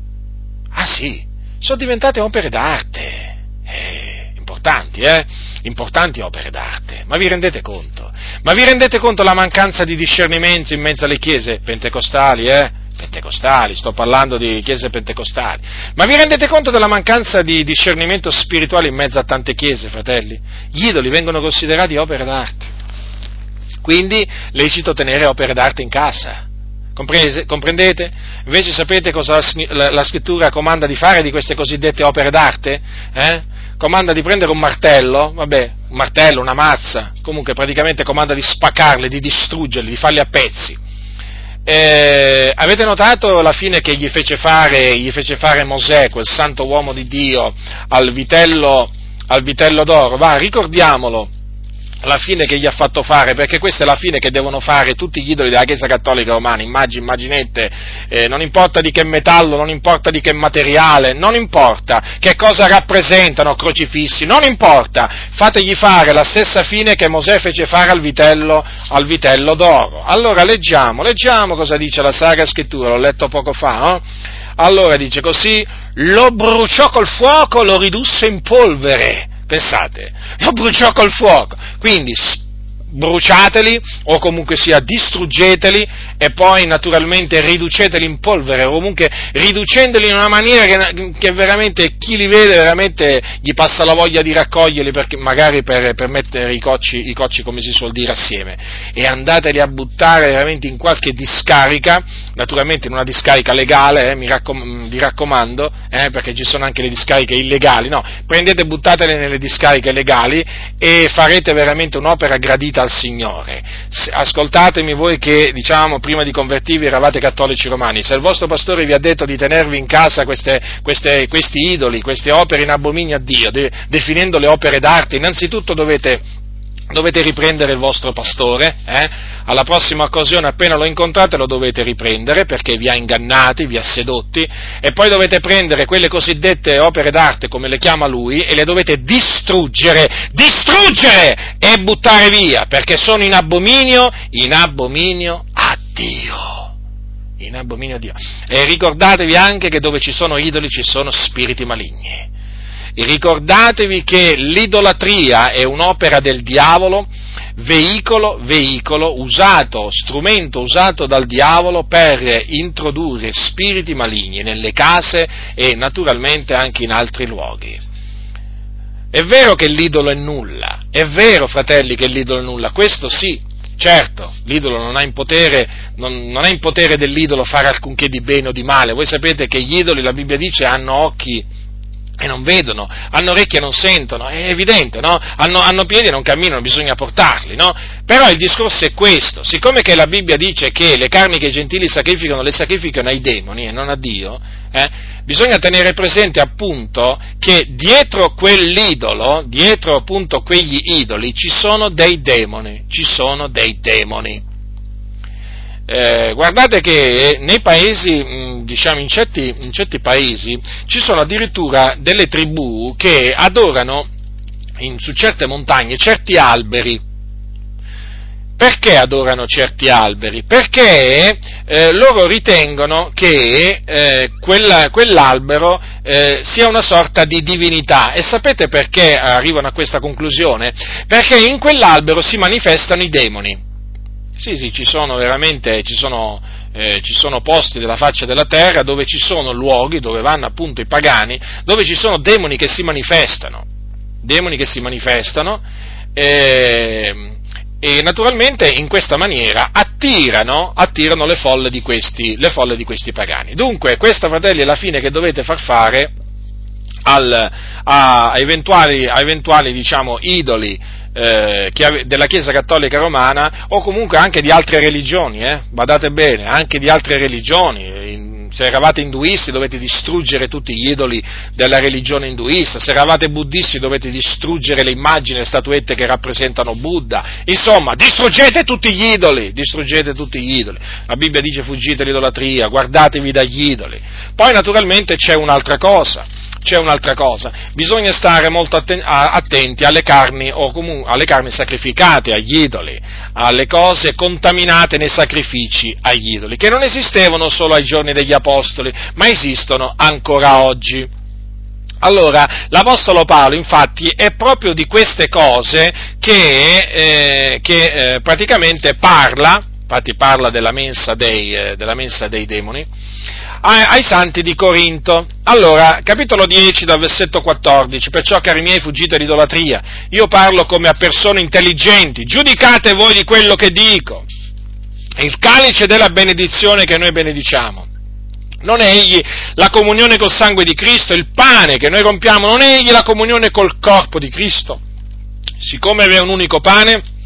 Ah sì, sono diventate opere d'arte. Eh, importanti, eh? Importanti opere d'arte. Ma vi rendete conto? Ma vi rendete conto la mancanza di discernimento in mezzo alle chiese pentecostali, eh? Pentecostali, sto parlando di chiese pentecostali. Ma vi rendete conto della mancanza di discernimento spirituale in mezzo a tante chiese, fratelli? Gli idoli vengono considerati opere d'arte. Quindi lecito tenere opere d'arte in casa. Comprese, comprendete? Invece sapete cosa la, la, scrittura comanda di fare di queste cosiddette opere d'arte? Eh? Comanda di prendere un martello, vabbè, un martello, una mazza, comunque praticamente comanda di spaccarli, di distruggerli, di farli a pezzi. Eh, avete notato la fine che gli fece, fare, gli fece fare Mosè, quel santo uomo di Dio, al vitello, al vitello d'oro? Va, ricordiamolo la fine che gli ha fatto fare, perché questa è la fine che devono fare tutti gli idoli della Chiesa Cattolica Romana, immagini, immaginette, eh, non importa di che metallo, non importa di che materiale, non importa che cosa rappresentano crocifissi, non importa, fategli fare la stessa fine che Mosè fece fare al vitello, al vitello d'oro. Allora leggiamo, leggiamo cosa dice la Sacra Scrittura, l'ho letto poco fa, no? Allora dice così, lo bruciò col fuoco, lo ridusse in polvere Pensate, lo bruciò col fuoco. Quindi bruciateli o comunque sia distruggeteli e poi naturalmente riduceteli in polvere o comunque riducendoli in una maniera che, che, veramente chi li vede veramente gli passa la voglia di raccoglierli perché, magari per, per mettere i cocci, i cocci come si suol dire assieme e andateli a buttare veramente in qualche discarica naturalmente in una discarica legale, eh, mi raccom- vi raccomando, eh, perché ci sono anche le discariche illegali, no, prendete e buttatele nelle discariche legali e farete veramente un'opera gradita al Signore. Se, ascoltatemi voi che, diciamo, prima di convertirvi eravate cattolici romani, se il vostro pastore vi ha detto di tenervi in casa queste, queste, questi idoli, queste opere in abominio a Dio, de- definendo le opere d'arte, innanzitutto dovete dovete riprendere il vostro pastore, eh? alla prossima occasione appena lo incontrate lo dovete riprendere perché vi ha ingannati, vi ha sedotti e poi dovete prendere quelle cosiddette opere d'arte come le chiama lui e le dovete distruggere, distruggere e buttare via perché sono in abominio, in abominio a Dio. In abominio a Dio. E ricordatevi anche che dove ci sono idoli ci sono spiriti maligni ricordatevi che l'idolatria è un'opera del diavolo, veicolo, veicolo usato, strumento usato dal diavolo per introdurre spiriti maligni nelle case e naturalmente anche in altri luoghi. È vero che l'idolo è nulla, è vero fratelli che l'idolo è nulla, questo sì, Certo, l'idolo non ha, in potere, non, non ha in potere dell'idolo fare alcunché di bene o di male. Voi sapete che gli idoli, la Bibbia dice, hanno occhi e non vedono, hanno orecchie e non sentono, è evidente, no? Hanno, hanno piedi e non camminano, bisogna portarli, no? Però il discorso è questo, siccome che la Bibbia dice che le carni che i gentili sacrificano le sacrificano ai demoni e non a Dio, eh, bisogna tenere presente appunto che dietro quell'idolo, dietro appunto quegli idoli, ci sono dei demoni, ci sono dei demoni. Eh, guardate che nei paesi, diciamo in certi, in certi, paesi, ci sono addirittura delle tribù che adorano in, su certe montagne certi alberi. Perché adorano certi alberi? Perché eh, loro ritengono che eh, quella, quell'albero eh, sia una sorta di divinità. E sapete perché arrivano a questa conclusione? Perché in quell'albero si manifestano i demoni. Sì, sì, ci sono veramente, ci sono, eh, ci sono, posti della faccia della terra dove ci sono luoghi, dove vanno appunto i pagani, dove ci sono demoni che si manifestano, demoni che si manifestano eh, e naturalmente in questa maniera attirano, attirano le, folle questi, le, folle di questi, pagani. Dunque, questa, fratelli, è la fine che dovete far fare al, a, a, eventuali, a eventuali diciamo, idoli eh, della Chiesa Cattolica Romana o comunque anche di altre religioni, eh? badate bene, anche di altre religioni. Se eravate induisti dovete distruggere tutti gli idoli della religione induista, se eravate buddisti dovete distruggere le immagini, le statuette che rappresentano Buddha. Insomma, distruggete tutti gli idoli, distruggete tutti gli idoli. La Bibbia dice fuggite l'idolatria, guardatevi dagli idoli. Poi naturalmente c'è un'altra cosa c'è un'altra cosa, bisogna stare molto attenti alle carni, o comunque, alle carni sacrificate agli idoli, alle cose contaminate nei sacrifici agli idoli, che non esistevano solo ai giorni degli Apostoli, ma esistono ancora oggi. Allora, l'Apostolo Paolo infatti è proprio di queste cose che, eh, che eh, praticamente parla, infatti parla della mensa dei, eh, della mensa dei demoni, ai santi di Corinto. Allora, capitolo 10 dal versetto 14, perciò cari miei fuggite l'idolatria, io parlo come a persone intelligenti, giudicate voi di quello che dico. Il calice della benedizione che noi benediciamo. Non è egli la comunione col sangue di Cristo, il pane che noi rompiamo, non è egli la comunione col corpo di Cristo. Siccome è un unico pane,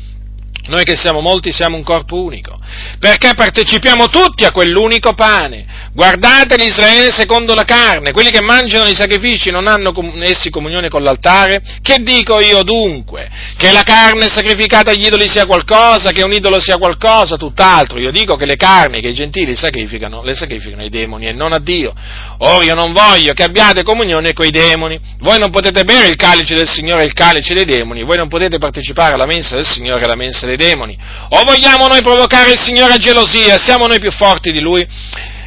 noi che siamo molti siamo un corpo unico, perché partecipiamo tutti a quell'unico pane. Guardate l'Israele secondo la carne, quelli che mangiano i sacrifici non hanno essi comunione con l'altare? Che dico io dunque? Che la carne sacrificata agli idoli sia qualcosa, che un idolo sia qualcosa, tutt'altro. Io dico che le carni che i gentili sacrificano, le sacrificano ai demoni e non a Dio. Ora io non voglio che abbiate comunione con i demoni. Voi non potete bere il calice del Signore e il calice dei demoni, voi non potete partecipare alla mensa del Signore e alla mensa dei dei demoni? O vogliamo noi provocare il Signore a gelosia? Siamo noi più forti di Lui?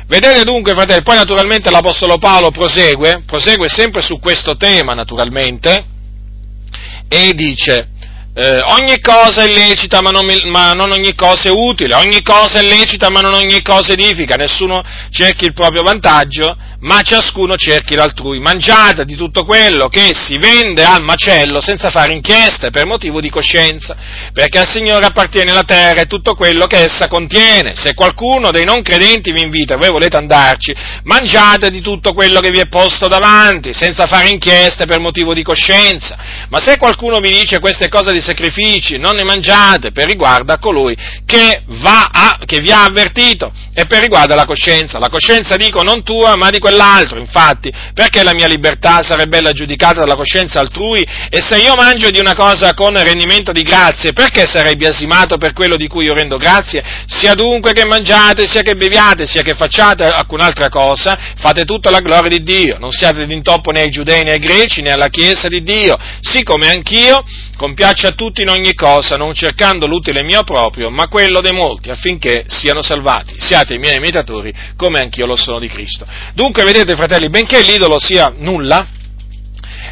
Vedete dunque, fratelli, poi naturalmente l'Apostolo Paolo prosegue, prosegue sempre su questo tema, naturalmente, e dice, eh, ogni cosa è lecita ma non, ma non, ogni cosa è utile, ogni cosa è lecita ma non ogni cosa edifica, nessuno cerchi il proprio vantaggio, ma ciascuno cerchi l'altrui. Mangiate di tutto quello che si vende al macello senza fare inchieste per motivo di coscienza, perché al Signore appartiene la terra e tutto quello che essa contiene. Se qualcuno dei non credenti vi invita e voi volete andarci, mangiate di tutto quello che vi è posto davanti, senza fare inchieste per motivo di coscienza. Ma se qualcuno vi dice queste cose di sacrifici, non ne mangiate per riguardo a colui che, a, che vi ha avvertito e per riguardo alla coscienza. La coscienza dico non tua ma di quell'altro, infatti, perché la mia libertà sarebbe bella giudicata dalla coscienza altrui e se io mangio di una cosa con rendimento di grazie, perché sarei biasimato per quello di cui io rendo grazie? Sia dunque che mangiate, sia che beviate, sia che facciate alcun'altra cosa, fate tutto alla gloria di Dio, non siate d'intoppo né ai giudei né ai greci né alla Chiesa di Dio, siccome anch'io compiaccio a tutti in ogni cosa, non cercando l'utile mio proprio, ma quello dei molti, affinché siano salvati. Siate i miei imitatori, come anch'io lo sono di Cristo. Dunque, vedete, fratelli, benché l'idolo sia nulla,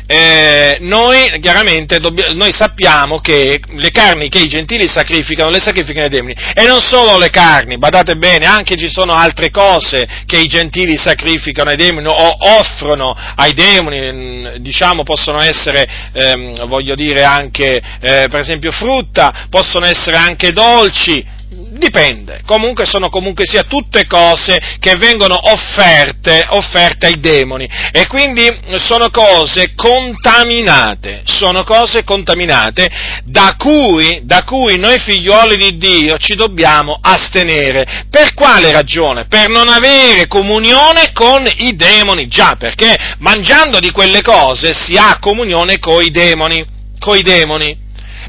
eh, noi chiaramente dobb- noi sappiamo che le carni che i gentili sacrificano, le sacrificano ai demoni. E non solo le carni, badate bene, anche ci sono altre cose che i gentili sacrificano ai demoni o offrono ai demoni, mm, diciamo possono essere, ehm, voglio dire, anche eh, per esempio frutta, possono essere anche dolci, Dipende, comunque sono comunque sia tutte cose che vengono offerte, offerte ai demoni e quindi sono cose contaminate, sono cose contaminate da cui, da cui noi figlioli di Dio ci dobbiamo astenere. Per quale ragione? Per non avere comunione con i demoni, già perché mangiando di quelle cose si ha comunione con i demoni, con i demoni.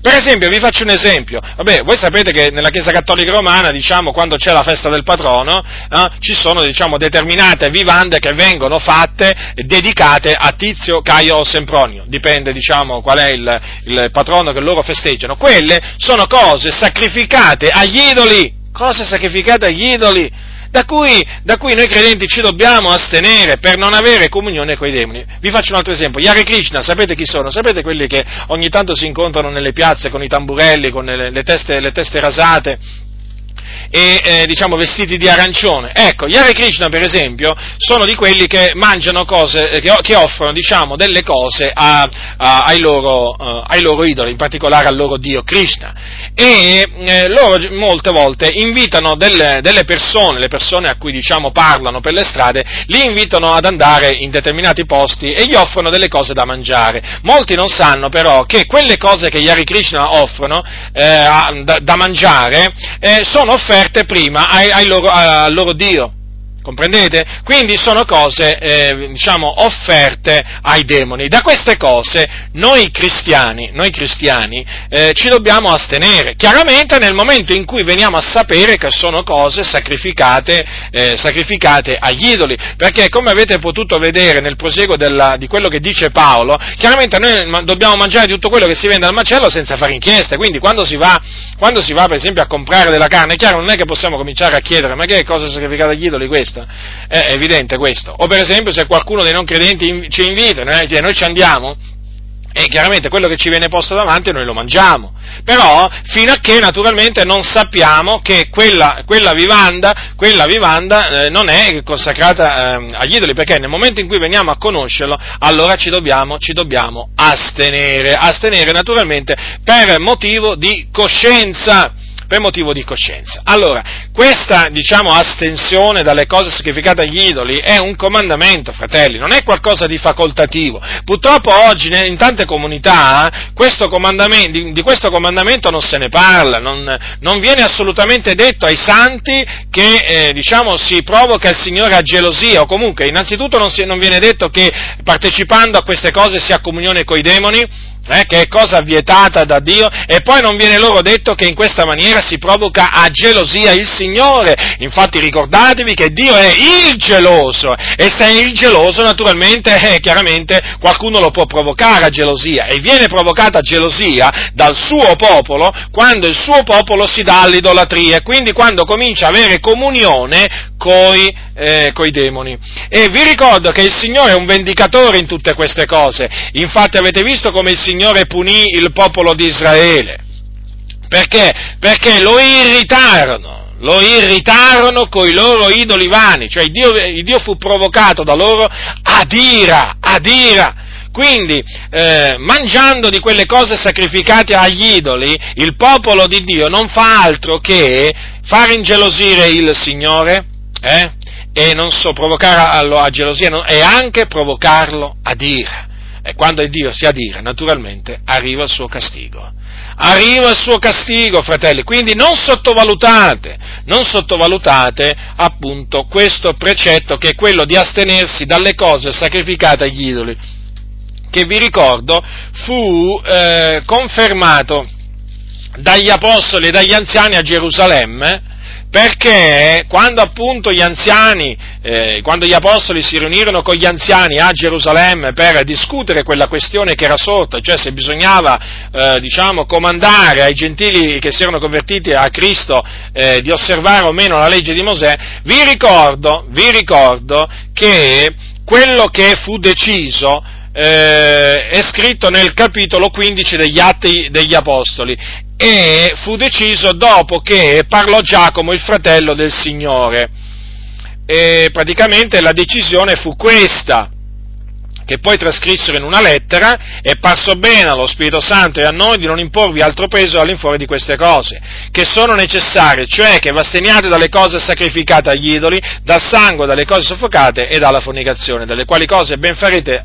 Per esempio, vi faccio un esempio. Vabbè, voi sapete che nella Chiesa Cattolica Romana, diciamo, quando c'è la festa del patrono, eh, ci sono, diciamo, determinate vivande che vengono fatte dedicate a Tizio, Caio o Sempronio. Dipende, diciamo, qual è il, il patrono che loro festeggiano. Quelle sono cose sacrificate agli idoli. Cose sacrificate agli idoli da cui, da cui, noi credenti ci dobbiamo astenere per non avere comunione con i demoni. Vi faccio un altro esempio, gli Hare Krishna, sapete chi sono? Sapete quelli che ogni tanto si incontrano nelle piazze con i tamburelli, con le, le, teste, le teste rasate, e eh, diciamo vestiti di arancione. Ecco, gli Hare Krishna per esempio sono di quelli che mangiano cose, eh, che, che offrono diciamo delle cose a, a, ai, loro, uh, ai, loro, idoli, in particolare al loro dio Krishna. E eh, loro molte volte invitano delle, delle, persone, le persone a cui diciamo parlano per le strade, li invitano ad andare in determinati posti e gli offrono delle cose da mangiare. Molti non sanno però che quelle cose che gli Hare Krishna offrono eh, da, da, mangiare eh, sono offerte prima ai, ai loro, al loro Dio. Comprendete? Quindi sono cose, eh, diciamo, offerte ai demoni. Da queste cose noi cristiani, noi cristiani eh, ci dobbiamo astenere. Chiaramente nel momento in cui veniamo a sapere che sono cose sacrificate, eh, sacrificate agli idoli. Perché come avete potuto vedere nel proseguo della, di quello che dice Paolo, chiaramente noi dobbiamo mangiare tutto quello che si vende al macello senza fare inchieste. Quindi quando si va, quando si va per esempio a comprare della carne, è chiaro, non è che possiamo cominciare a chiedere ma che è cosa sacrificata agli idoli questa? Questa? È evidente questo. O per esempio se qualcuno dei non credenti ci invita, noi, ci andiamo, e chiaramente quello che ci viene posto davanti noi lo mangiamo. Però fino a che naturalmente non sappiamo che quella, quella vivanda, quella vivanda eh, non è consacrata eh, agli idoli, perché nel momento in cui veniamo a conoscerlo, allora ci dobbiamo, ci dobbiamo astenere, astenere naturalmente per motivo di coscienza per motivo di coscienza. Allora, questa, diciamo, astensione dalle cose sacrificate agli idoli è un comandamento, fratelli, non è qualcosa di facoltativo. Purtroppo oggi in tante comunità questo di, di, questo comandamento non se ne parla, non, non viene assolutamente detto ai santi che, eh, diciamo, si provoca il Signore a gelosia, o comunque, innanzitutto non, si, non viene detto che partecipando a queste cose si ha comunione con i demoni, eh, che è cosa vietata da Dio, e poi non viene loro detto che in questa maniera si provoca a gelosia il Signore. Infatti ricordatevi che Dio è il geloso, e se è il geloso naturalmente, eh, chiaramente, qualcuno lo può provocare a gelosia, e viene provocata gelosia dal suo popolo quando il suo popolo si dà all'idolatria, e quindi quando comincia a avere comunione coi, eh, coi demoni. E vi ricordo che il Signore è un vendicatore in tutte queste cose. Infatti avete visto come il Signore punì il popolo di Israele. Perché? Perché lo irritarono lo irritarono coi loro idoli vani, cioè il Dio, il Dio, fu provocato da loro ad ira, ad ira. Quindi, eh, mangiando di quelle cose sacrificate agli idoli, il popolo di Dio non fa altro che far ingelosire il Signore, eh? E non so, provocarlo a gelosia, e anche provocarlo ad ira. E quando Dio si adira, naturalmente, arriva il suo castigo arriva il suo castigo, fratelli. Quindi non sottovalutate, non sottovalutate appunto questo precetto che è quello di astenersi dalle cose sacrificate agli idoli, che vi ricordo fu eh, confermato dagli apostoli e dagli anziani a Gerusalemme perché quando appunto gli anziani, eh, quando gli apostoli si riunirono con gli anziani a Gerusalemme per discutere quella questione che era sorta, cioè se bisognava, eh, diciamo, comandare ai gentili che si erano convertiti a Cristo eh, di osservare o meno la legge di Mosè, vi ricordo, vi ricordo che quello che fu deciso eh, è scritto nel capitolo 15 degli Atti degli Apostoli e fu deciso dopo che parlò Giacomo, il fratello del Signore. E praticamente la decisione fu questa, che poi trascrissero in una lettera, è parso bene allo Spirito Santo e a noi di non imporvi altro peso all'infuori di queste cose, che sono necessarie, cioè che vasteniate dalle cose sacrificate agli idoli, dal sangue, dalle cose soffocate e dalla fornicazione, dalle quali cose ben farete,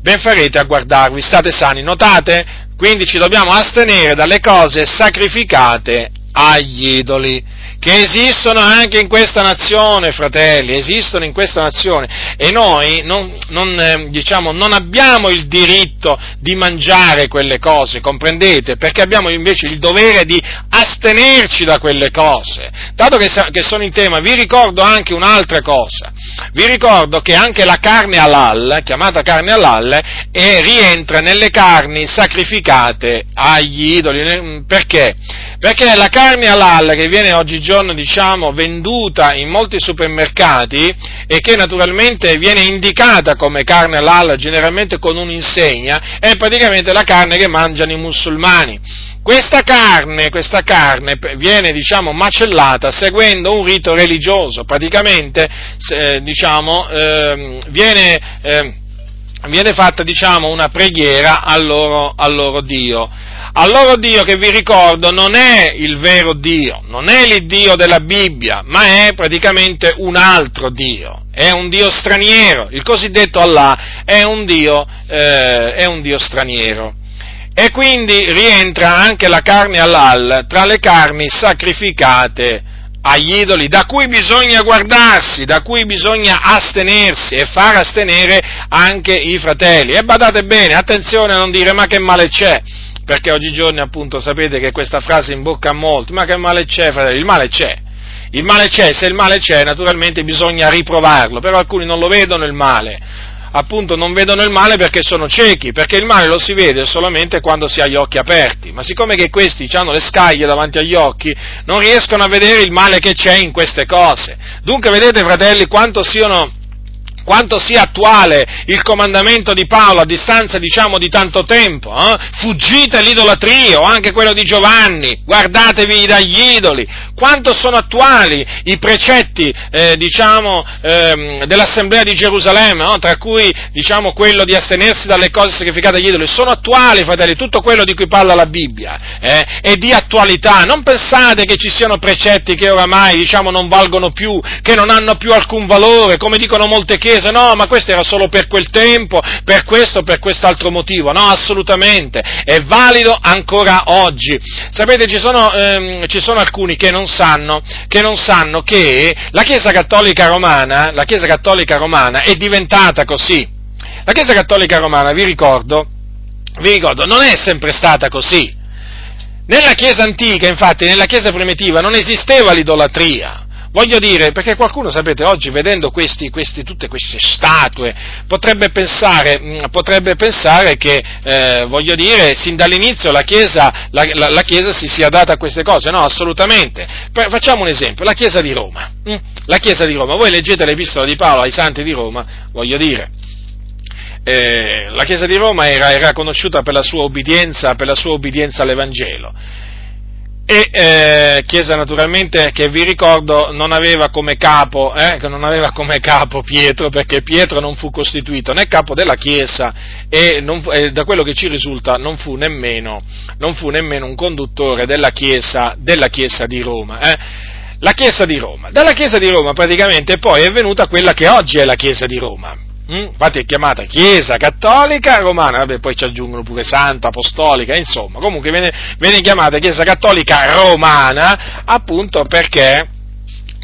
ben farete a guardarvi, state sani. Notate? Quindi ci dobbiamo astenere dalle cose sacrificate agli idoli che esistono anche in questa nazione, fratelli, esistono in questa nazione e noi non, non, eh, diciamo, non abbiamo il diritto di mangiare quelle cose, comprendete? Perché abbiamo invece il dovere di astenerci da quelle cose. Dato che, che sono in tema, vi ricordo anche un'altra cosa, vi ricordo che anche la carne halal, chiamata carne halal, è, rientra nelle carni sacrificate agli idoli, perché? Perché la carne halal che viene oggigiorno, diciamo, venduta in molti supermercati e che naturalmente viene indicata come carne halal generalmente con un'insegna, è praticamente la carne che mangiano i musulmani. Questa carne, questa carne viene, diciamo, macellata seguendo un rito religioso, praticamente, eh, diciamo, eh, viene, eh, viene, fatta, diciamo, una preghiera al loro, al loro Dio al loro Dio che vi ricordo non è il vero Dio, non è l'Iddio della Bibbia, ma è praticamente un altro Dio, è un Dio straniero, il cosiddetto Allah è un Dio, eh, è un Dio straniero. E quindi rientra anche la carne halal tra le carni sacrificate agli idoli, da cui bisogna guardarsi, da cui bisogna astenersi e far astenere anche i fratelli. E badate bene, attenzione a non dire ma che male c'è, perché oggigiorno appunto sapete che questa frase in bocca a molti, ma che male c'è, fratelli? Il male c'è. Il male c'è, se il male c'è naturalmente bisogna riprovarlo, però alcuni non lo vedono il male, appunto non vedono il male perché sono ciechi, perché il male lo si vede solamente quando si ha gli occhi aperti, ma siccome che questi hanno le scaglie davanti agli occhi, non riescono a vedere il male che c'è in queste cose. Dunque vedete fratelli quanto siano quanto sia attuale il comandamento di Paolo a distanza diciamo di tanto tempo, eh? fuggite l'idolatria o anche quello di Giovanni, guardatevi dagli idoli, quanto sono attuali i precetti eh, diciamo, ehm, dell'Assemblea di Gerusalemme, no? tra cui diciamo, quello di astenersi dalle cose sacrificate agli idoli, sono attuali fratelli, tutto quello di cui parla la Bibbia eh? è di attualità, non pensate che ci siano precetti che oramai diciamo, non valgono più, che non hanno più alcun valore, come dicono molte chiese, chiese, no, ma questo era solo per quel tempo, per questo o per quest'altro motivo. No, assolutamente, è valido ancora oggi. Sapete, ci sono, ehm, ci sono alcuni che non, sanno, che non sanno che la Chiesa Cattolica Romana, la Chiesa Cattolica Romana è diventata così. La Chiesa Cattolica Romana, vi ricordo, vi ricordo, non è sempre stata così. Nella Chiesa antica, infatti, nella Chiesa primitiva non esisteva l'idolatria. Voglio dire, perché qualcuno, sapete, oggi vedendo questi, questi, tutte queste statue, potrebbe pensare, mm, potrebbe pensare che, eh, voglio dire, sin dall'inizio la Chiesa, la, la, la Chiesa, si sia data a queste cose. No, assolutamente. Per, facciamo un esempio, la Chiesa di Roma. Hm? La Chiesa di Roma, voi leggete l'Epistola di Paolo ai Santi di Roma, voglio dire, eh, la Chiesa di Roma era, era conosciuta per la obbedienza, per la sua obbedienza all'Evangelo e eh, Chiesa naturalmente che vi ricordo non aveva come capo, eh, non aveva come capo Pietro perché Pietro non fu costituito né capo della Chiesa e, fu, e da quello che ci risulta non fu nemmeno, non fu nemmeno un conduttore della Chiesa, della chiesa di Roma. Eh. La Chiesa di Roma. Dalla Chiesa di Roma praticamente poi è venuta quella che oggi è la Chiesa di Roma? Infatti è chiamata Chiesa Cattolica Romana, vabbè, poi ci aggiungono pure Santa, Apostolica, insomma, comunque viene, viene chiamata Chiesa Cattolica Romana appunto perché,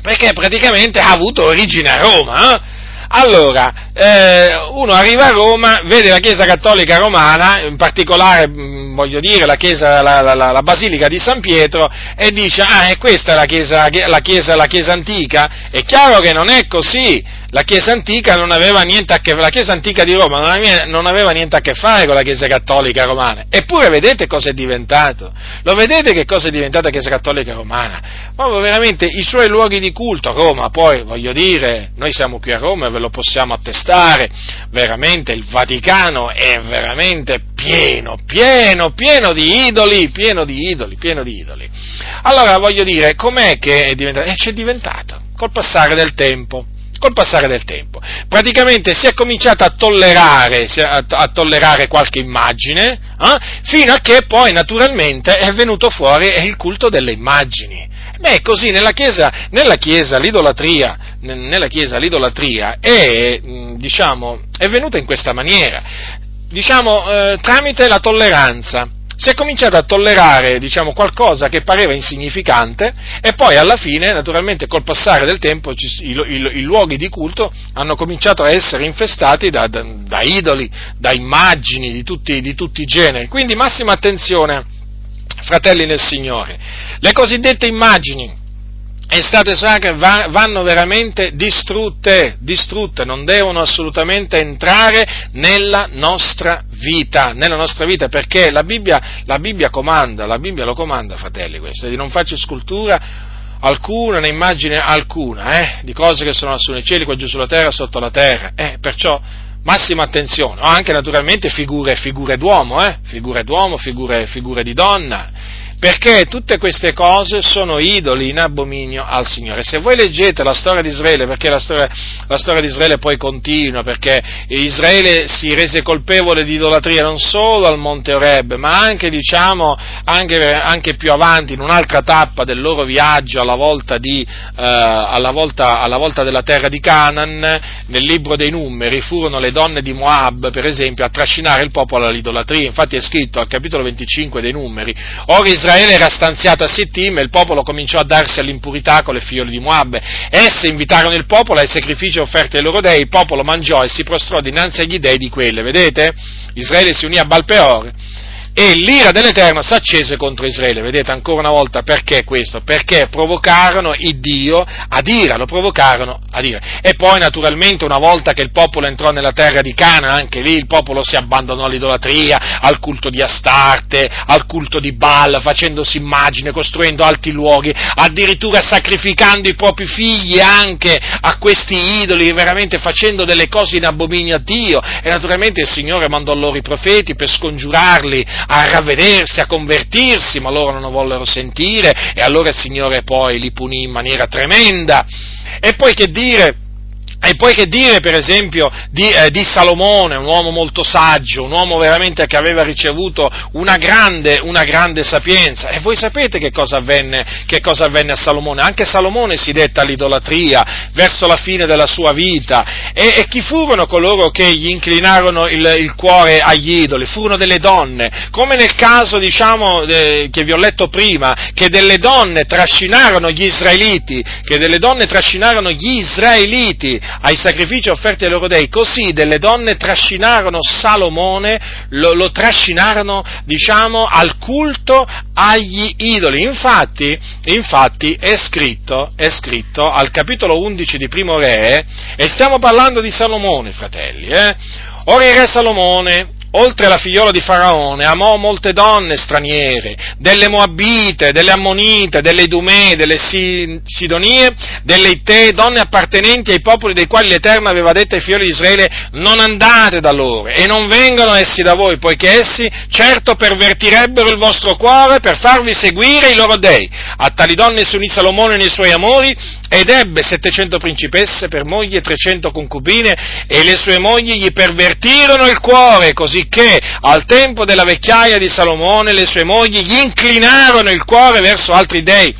perché praticamente ha avuto origine a Roma. Eh? Allora, eh, uno arriva a Roma, vede la Chiesa Cattolica Romana, in particolare, mm, voglio dire, la, chiesa, la, la, la, Basilica di San Pietro, e dice, ah, è questa la chiesa, la chiesa antica? È chiaro che non è così, la Chiesa antica non aveva niente a che la Chiesa antica di Roma non aveva, non aveva, niente a che fare con la Chiesa cattolica romana. Eppure vedete cosa è diventato? Lo vedete che cosa è diventata la Chiesa cattolica romana? Proprio veramente i suoi luoghi di culto, Roma, poi voglio dire, noi siamo qui a Roma e ve lo possiamo attestare, veramente il Vaticano è veramente pieno, pieno, pieno di idoli, pieno di idoli, pieno di idoli. Allora voglio dire, com'è che è diventato? E c'è diventato, col passare del tempo col passare del tempo. Praticamente si è cominciato a tollerare, a, tollerare qualche immagine, eh, fino a che poi naturalmente è venuto fuori il culto delle immagini. Beh, così nella Chiesa, nella chiesa l'idolatria, nella chiesa, l'idolatria è, diciamo, è venuta in questa maniera, diciamo, eh, tramite la tolleranza si è cominciato a tollerare diciamo, qualcosa che pareva insignificante e poi alla fine, naturalmente col passare del tempo, i, i, i luoghi di culto hanno cominciato a essere infestati da, da, da idoli, da immagini di tutti, di tutti i generi. Quindi massima attenzione, fratelli nel Signore. Le cosiddette immagini e state sacre vanno veramente distrutte, distrutte, non devono assolutamente entrare nella nostra vita, nella nostra vita, perché la Bibbia, la Bibbia comanda, la Bibbia lo comanda, fratelli, questo, di non farci scultura alcuna, né immagine alcuna, eh, di cose che sono lassù nei cieli, qua giù sulla terra, sotto la terra, eh, perciò massima attenzione, o anche naturalmente figure, figure d'uomo, eh, figure d'uomo, figure, figure di donna, perché tutte queste cose sono idoli in abominio al Signore. Se voi leggete la storia di Israele, perché la storia, la storia di Israele poi continua, perché Israele si rese colpevole di idolatria non solo al Monte Oreb, ma anche, diciamo, anche, anche più avanti, in un'altra tappa del loro viaggio alla volta, di, eh, alla, volta, alla volta della terra di Canaan, nel libro dei numeri, furono le donne di Moab, per esempio, a trascinare il popolo all'idolatria. Infatti è scritto al capitolo 25 dei numeri, ora Israele Israele era stanziato a Sittim e il popolo cominciò a darsi all'impurità con le figliole di Moab. Esse invitarono il popolo ai sacrifici offerti ai loro dei, il popolo mangiò e si prostrò dinanzi agli dei di quelle, vedete? Israele si unì a Balpeor e l'ira dell'Eterno si accese contro Israele. Vedete ancora una volta perché questo? Perché provocarono il Dio ad ira, lo provocarono ad ira. E poi naturalmente una volta che il popolo entrò nella terra di Cana, anche lì il popolo si abbandonò all'idolatria, al culto di Astarte, al culto di Baal, facendosi immagine, costruendo alti luoghi, addirittura sacrificando i propri figli anche a questi idoli, veramente facendo delle cose in abominio a Dio. E naturalmente il Signore mandò loro i profeti per scongiurarli a ravvedersi, a convertirsi, ma loro non lo vollero sentire e allora il Signore poi li punì in maniera tremenda. E poi che dire? E poi che dire, per esempio, di, eh, di, Salomone, un uomo molto saggio, un uomo veramente che aveva ricevuto una grande, una grande sapienza. E voi sapete che cosa, avvenne, che cosa, avvenne, a Salomone? Anche Salomone si detta all'idolatria verso la fine della sua vita. E, e chi furono coloro che gli inclinarono il, il, cuore agli idoli? Furono delle donne, come nel caso, diciamo, eh, che vi ho letto prima, che delle donne trascinarono gli israeliti, che delle donne trascinarono gli israeliti ai sacrifici offerti ai loro dei, così delle donne trascinarono Salomone, lo, lo trascinarono, diciamo, al culto agli idoli. Infatti, infatti è scritto, è scritto al capitolo 11 di Primo Re, e stiamo parlando di Salomone, fratelli, eh? Ora il re Salomone oltre alla figliola di Faraone, amò molte donne straniere, delle Moabite, delle Ammonite, delle Idumee, delle Sidonie, delle Ittee, donne appartenenti ai popoli dei quali l'Eterno aveva detto ai figli di Israele, non andate da loro e non vengano essi da voi, poiché essi certo pervertirebbero il vostro cuore per farvi seguire i loro dei. A tali donne si unì Salomone nei suoi amori ed ebbe 700 principesse per mogli e 300 concubine e le sue mogli gli pervertirono il cuore, così che al tempo della vecchiaia di Salomone le sue mogli gli inclinarono il cuore verso altri dei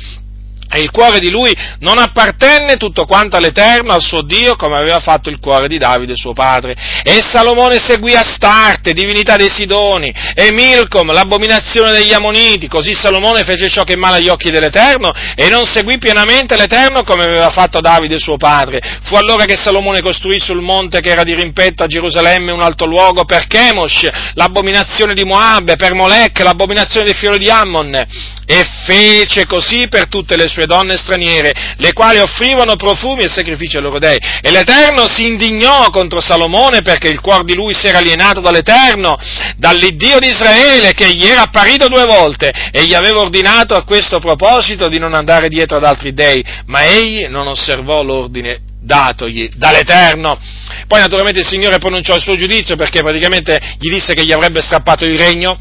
e il cuore di lui non appartenne tutto quanto all'Eterno, al suo Dio, come aveva fatto il cuore di Davide suo padre. E Salomone seguì Astarte, divinità dei Sidoni, e Milcom, l'abominazione degli Ammoniti. Così Salomone fece ciò che è male agli occhi dell'Eterno e non seguì pienamente l'Eterno come aveva fatto Davide suo padre. Fu allora che Salomone costruì sul monte che era di rimpetto a Gerusalemme un alto luogo per Chemosh, l'abominazione di Moab, per Molech, l'abominazione dei figli di Ammon. E fece così per tutte le sue sue donne straniere, le quali offrivano profumi e sacrifici ai loro dei. E l'Eterno si indignò contro Salomone perché il cuore di lui si era alienato dall'Eterno, dall'Iddio di Israele, che gli era apparito due volte e gli aveva ordinato a questo proposito di non andare dietro ad altri dei, ma egli non osservò l'ordine datogli dall'Eterno. Poi naturalmente il Signore pronunciò il suo giudizio perché praticamente gli disse che gli avrebbe strappato il regno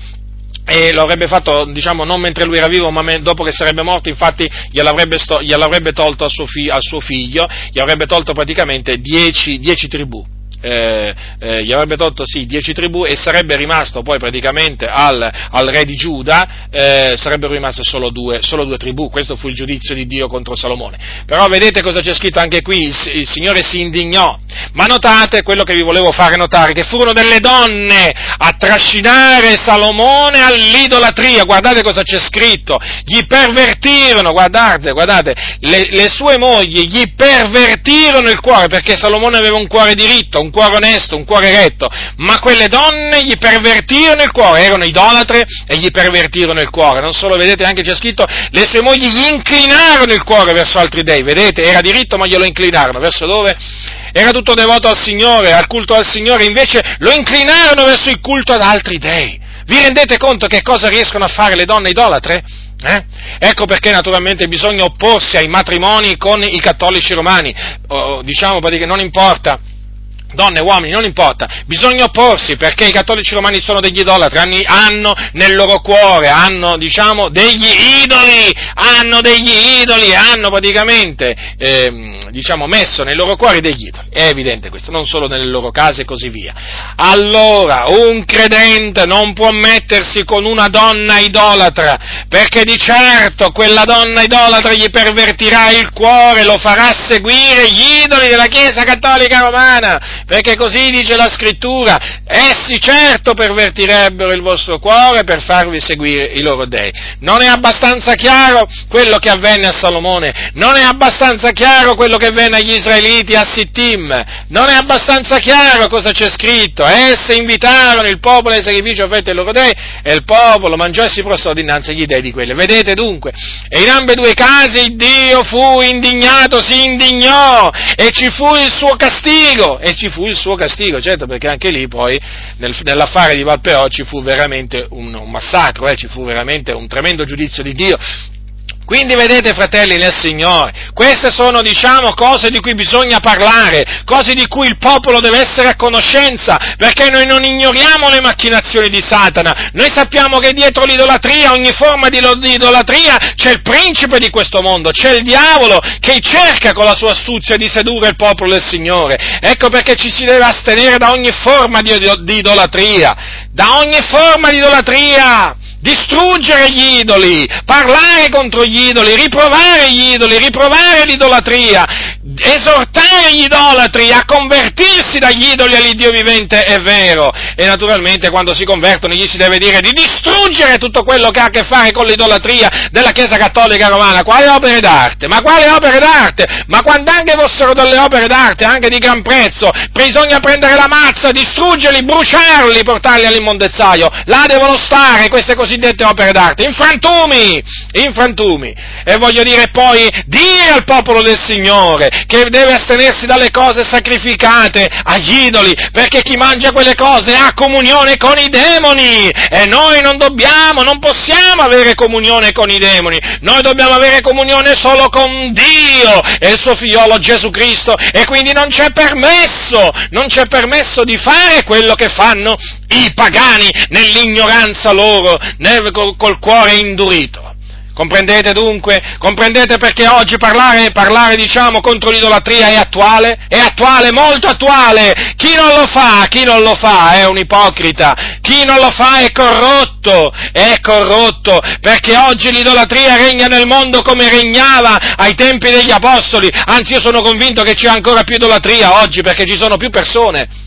e lo avrebbe fatto, diciamo, non mentre lui era vivo, ma dopo che sarebbe morto, infatti gliel'avrebbe, sto, gliel'avrebbe tolto suo, fi, al suo, figlio, gli avrebbe tolto praticamente dieci, dieci tribù eh, eh, gli avrebbe tolto sì, dieci tribù e sarebbe rimasto poi praticamente al, al re di Giuda, eh, sarebbero rimaste solo due, solo due, tribù, questo fu il giudizio di Dio contro Salomone. Però vedete cosa c'è scritto anche qui, il, il Signore si indignò, ma notate quello che vi volevo fare notare, che furono delle donne a trascinare Salomone all'idolatria, guardate cosa c'è scritto, gli pervertirono, guardate, guardate, le, le sue mogli gli pervertirono il cuore perché Salomone aveva un cuore diritto, un cuore onesto, un cuore retto, ma quelle donne gli pervertirono il cuore, erano idolatre e gli pervertirono il cuore. Non solo, vedete, anche c'è scritto, le sue mogli gli inclinarono il cuore verso altri dei, vedete, era diritto ma glielo inclinarono, verso dove? Era tutto devoto al Signore, al culto al Signore, invece lo inclinarono verso il culto ad altri dei. Vi rendete conto che cosa riescono a fare le donne idolatre? Eh? Ecco perché naturalmente bisogna opporsi ai matrimoni con i cattolici romani, o, diciamo perché non importa donne, uomini, non importa, bisogna opporsi perché i cattolici romani sono degli idolatri, hanno nel loro cuore, hanno diciamo degli idoli, hanno degli idoli, hanno praticamente eh, diciamo messo nei loro cuori degli idoli, è evidente questo, non solo nelle loro case e così via. Allora, un credente non può mettersi con una donna idolatra, perché di certo quella donna idolatra gli pervertirà il cuore, lo farà seguire gli idoli della Chiesa Cattolica Romana, perché così dice la scrittura, essi certo pervertirebbero il vostro cuore per farvi seguire i loro dei. Non è abbastanza chiaro quello che avvenne a Salomone, non è abbastanza chiaro quello che avvenne agli israeliti a Sittim, non è abbastanza chiaro cosa c'è scritto, essi invitarono il popolo ai sacrifici offerti ai loro dei e il popolo mangiò e si prostrò dinanzi agli dei di quelle. Vedete dunque, e in ambedue casi Dio fu indignato, si indignò e ci fu il suo castigo e ci fu fu il suo castigo, certo perché anche lì poi nel, nell'affare di Valpeò ci fu veramente un, un massacro, eh, ci fu veramente un tremendo giudizio di Dio, quindi vedete, fratelli nel Signore, queste sono, diciamo, cose di cui bisogna parlare, cose di cui il popolo deve essere a conoscenza, perché noi non ignoriamo le macchinazioni di Satana, noi sappiamo che dietro l'idolatria, ogni forma di idolatria, c'è il principe di questo mondo, c'è il diavolo che cerca con la sua astuzia di sedurre il popolo del Signore. Ecco perché ci si deve astenere da ogni forma di, di idolatria, da ogni forma di idolatria distruggere gli idoli, parlare contro gli idoli, riprovare gli idoli, riprovare l'idolatria. esortare gli idolatri a convertirsi dagli idoli all'Iddio vivente è vero, e naturalmente quando si convertono gli si deve dire di distruggere tutto quello che ha a che fare con l'idolatria della Chiesa Cattolica Romana. Quali opere d'arte? Ma quali opere d'arte? Ma quando anche fossero delle opere d'arte, anche di gran prezzo, bisogna prendere la mazza, distruggerli, bruciarli, portarli all'immondezzaio. Là devono stare queste cosiddette opere d'arte, in frantumi, in frantumi. E voglio dire poi, dire al popolo del Signore che deve astenersi dalle cose sacrificate agli idoli, perché chi mangia quelle cose ha comunione con i demoni. E noi non dobbiamo, non possiamo avere comunione con i demoni, noi dobbiamo avere comunione solo con Dio e il suo figliolo Gesù Cristo. E quindi non c'è permesso, non c'è permesso di fare quello che fanno i pagani nell'ignoranza loro, nel, col, col cuore indurito. Comprendete dunque? Comprendete perché oggi parlare, parlare, diciamo, contro l'idolatria è attuale? È attuale, molto attuale! Chi non lo fa, chi non lo fa è un ipocrita, chi non lo fa è corrotto, è corrotto, perché oggi l'idolatria regna nel mondo come regnava ai tempi degli apostoli, anzi io sono convinto che c'è ancora più idolatria oggi perché ci sono più persone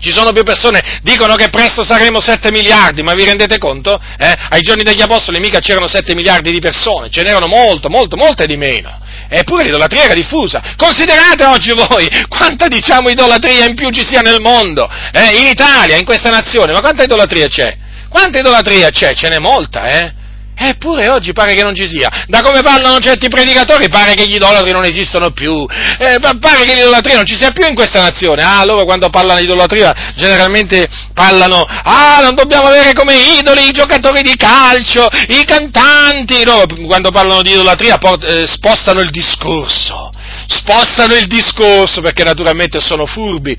ci sono più persone, dicono che presto saremo 7 miliardi, ma vi rendete conto? Eh? Ai giorni degli Apostoli mica c'erano 7 miliardi di persone, ce n'erano molto, molto, molte di meno. Eppure l'idolatria era diffusa. Considerate oggi voi quanta, diciamo, idolatria in più ci sia nel mondo, eh? in Italia, in questa nazione, ma quanta idolatria c'è? Quanta idolatria c'è? Ce n'è molta, eh? Eppure oggi pare che non ci sia. Da come parlano certi predicatori pare che gli idolatri non esistono più. Eh, pare che l'idolatria non ci sia più in questa nazione. Ah, loro quando parlano di idolatria generalmente parlano, ah, non dobbiamo avere come idoli i giocatori di calcio, i cantanti. Loro quando parlano di idolatria port- eh, spostano il discorso. Spostano il discorso perché naturalmente sono furbi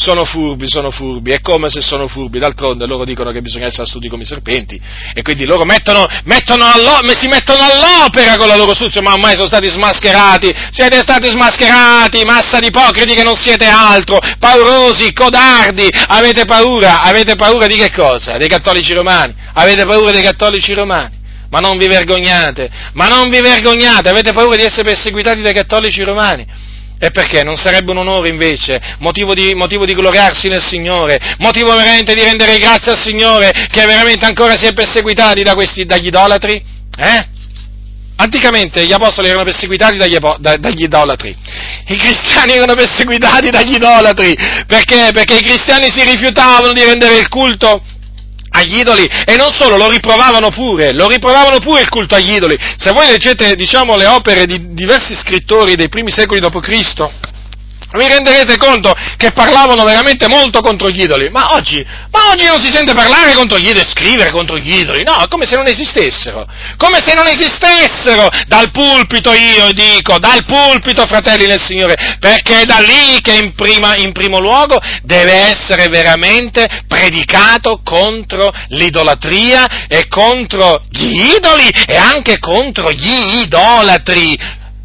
sono furbi, sono furbi, è come se sono furbi, d'altronde loro dicono che bisogna essere astuti come i serpenti e quindi loro mettono, mettono si mettono all'opera con la loro astuzia, ma ormai sono stati smascherati, siete stati smascherati, massa di ipocriti che non siete altro, paurosi, codardi, avete paura, avete paura di che cosa? Dei cattolici romani, avete paura dei cattolici romani? Ma non vi vergognate, ma non vi vergognate, avete paura di essere perseguitati dai cattolici romani? E perché? Non sarebbe un onore invece, motivo di, motivo di, gloriarsi nel Signore, motivo veramente di rendere grazie al Signore che veramente ancora si è perseguitati da questi, dagli idolatri? Eh? Anticamente gli apostoli erano perseguitati dagli, da, dagli, idolatri, i cristiani erano perseguitati dagli idolatri, perché? Perché i cristiani si rifiutavano di rendere il culto agli idoli e non solo, lo riprovavano pure, lo riprovavano pure il culto agli idoli. Se voi leggete, diciamo, le opere di diversi scrittori dei primi secoli d.C., vi renderete conto che parlavano veramente molto contro gli idoli, ma oggi, ma oggi non si sente parlare contro gli idoli, scrivere contro gli idoli, no, è come se non esistessero, come se non esistessero, dal pulpito io dico, dal pulpito fratelli del Signore, perché è da lì che in, prima, in primo luogo deve essere veramente predicato contro l'idolatria e contro gli idoli e anche contro gli idolatri,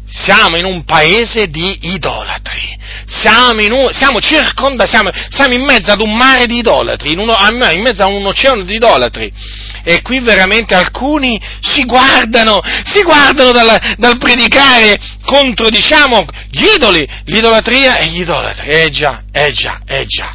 siamo in un paese di idolatri, siamo in, siamo circonda, siamo, siamo in mezzo ad un mare di idolatri, in, uno, in, mezzo a un oceano di idolatri. E qui veramente alcuni si guardano, si guardano dal, dal predicare contro, diciamo, gli idoli, l'idolatria e gli idolatri. Eh già, eh già, eh già.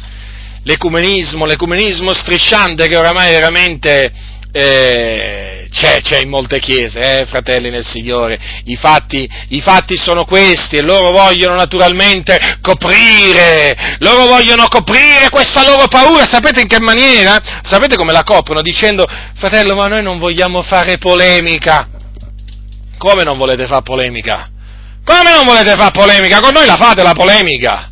L'ecumenismo, l'ecumenismo strisciante che oramai veramente eh, c'è, c'è, in molte chiese, eh, fratelli nel Signore. I fatti, I fatti, sono questi e loro vogliono naturalmente coprire, loro vogliono coprire questa loro paura. Sapete in che maniera? Sapete come la coprono? Dicendo, fratello, ma noi non vogliamo fare polemica. Come non volete fare polemica? Come non volete fare polemica? Con noi la fate la polemica.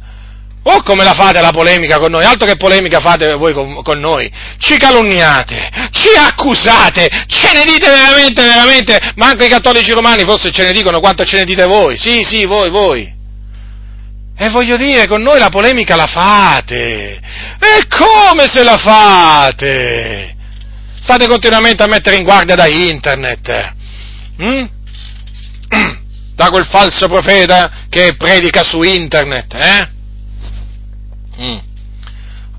Oh, come la fate la polemica con noi? Altro che polemica fate voi con, con, noi? Ci calunniate, ci accusate, ce ne dite veramente, veramente, ma anche i cattolici romani forse ce ne dicono quanto ce ne dite voi. Sì, sì, voi, voi. E voglio dire, con noi la polemica la fate. E come se la fate? State continuamente a mettere in guardia da internet. Hm? Da quel falso profeta che predica su internet, eh? Mm.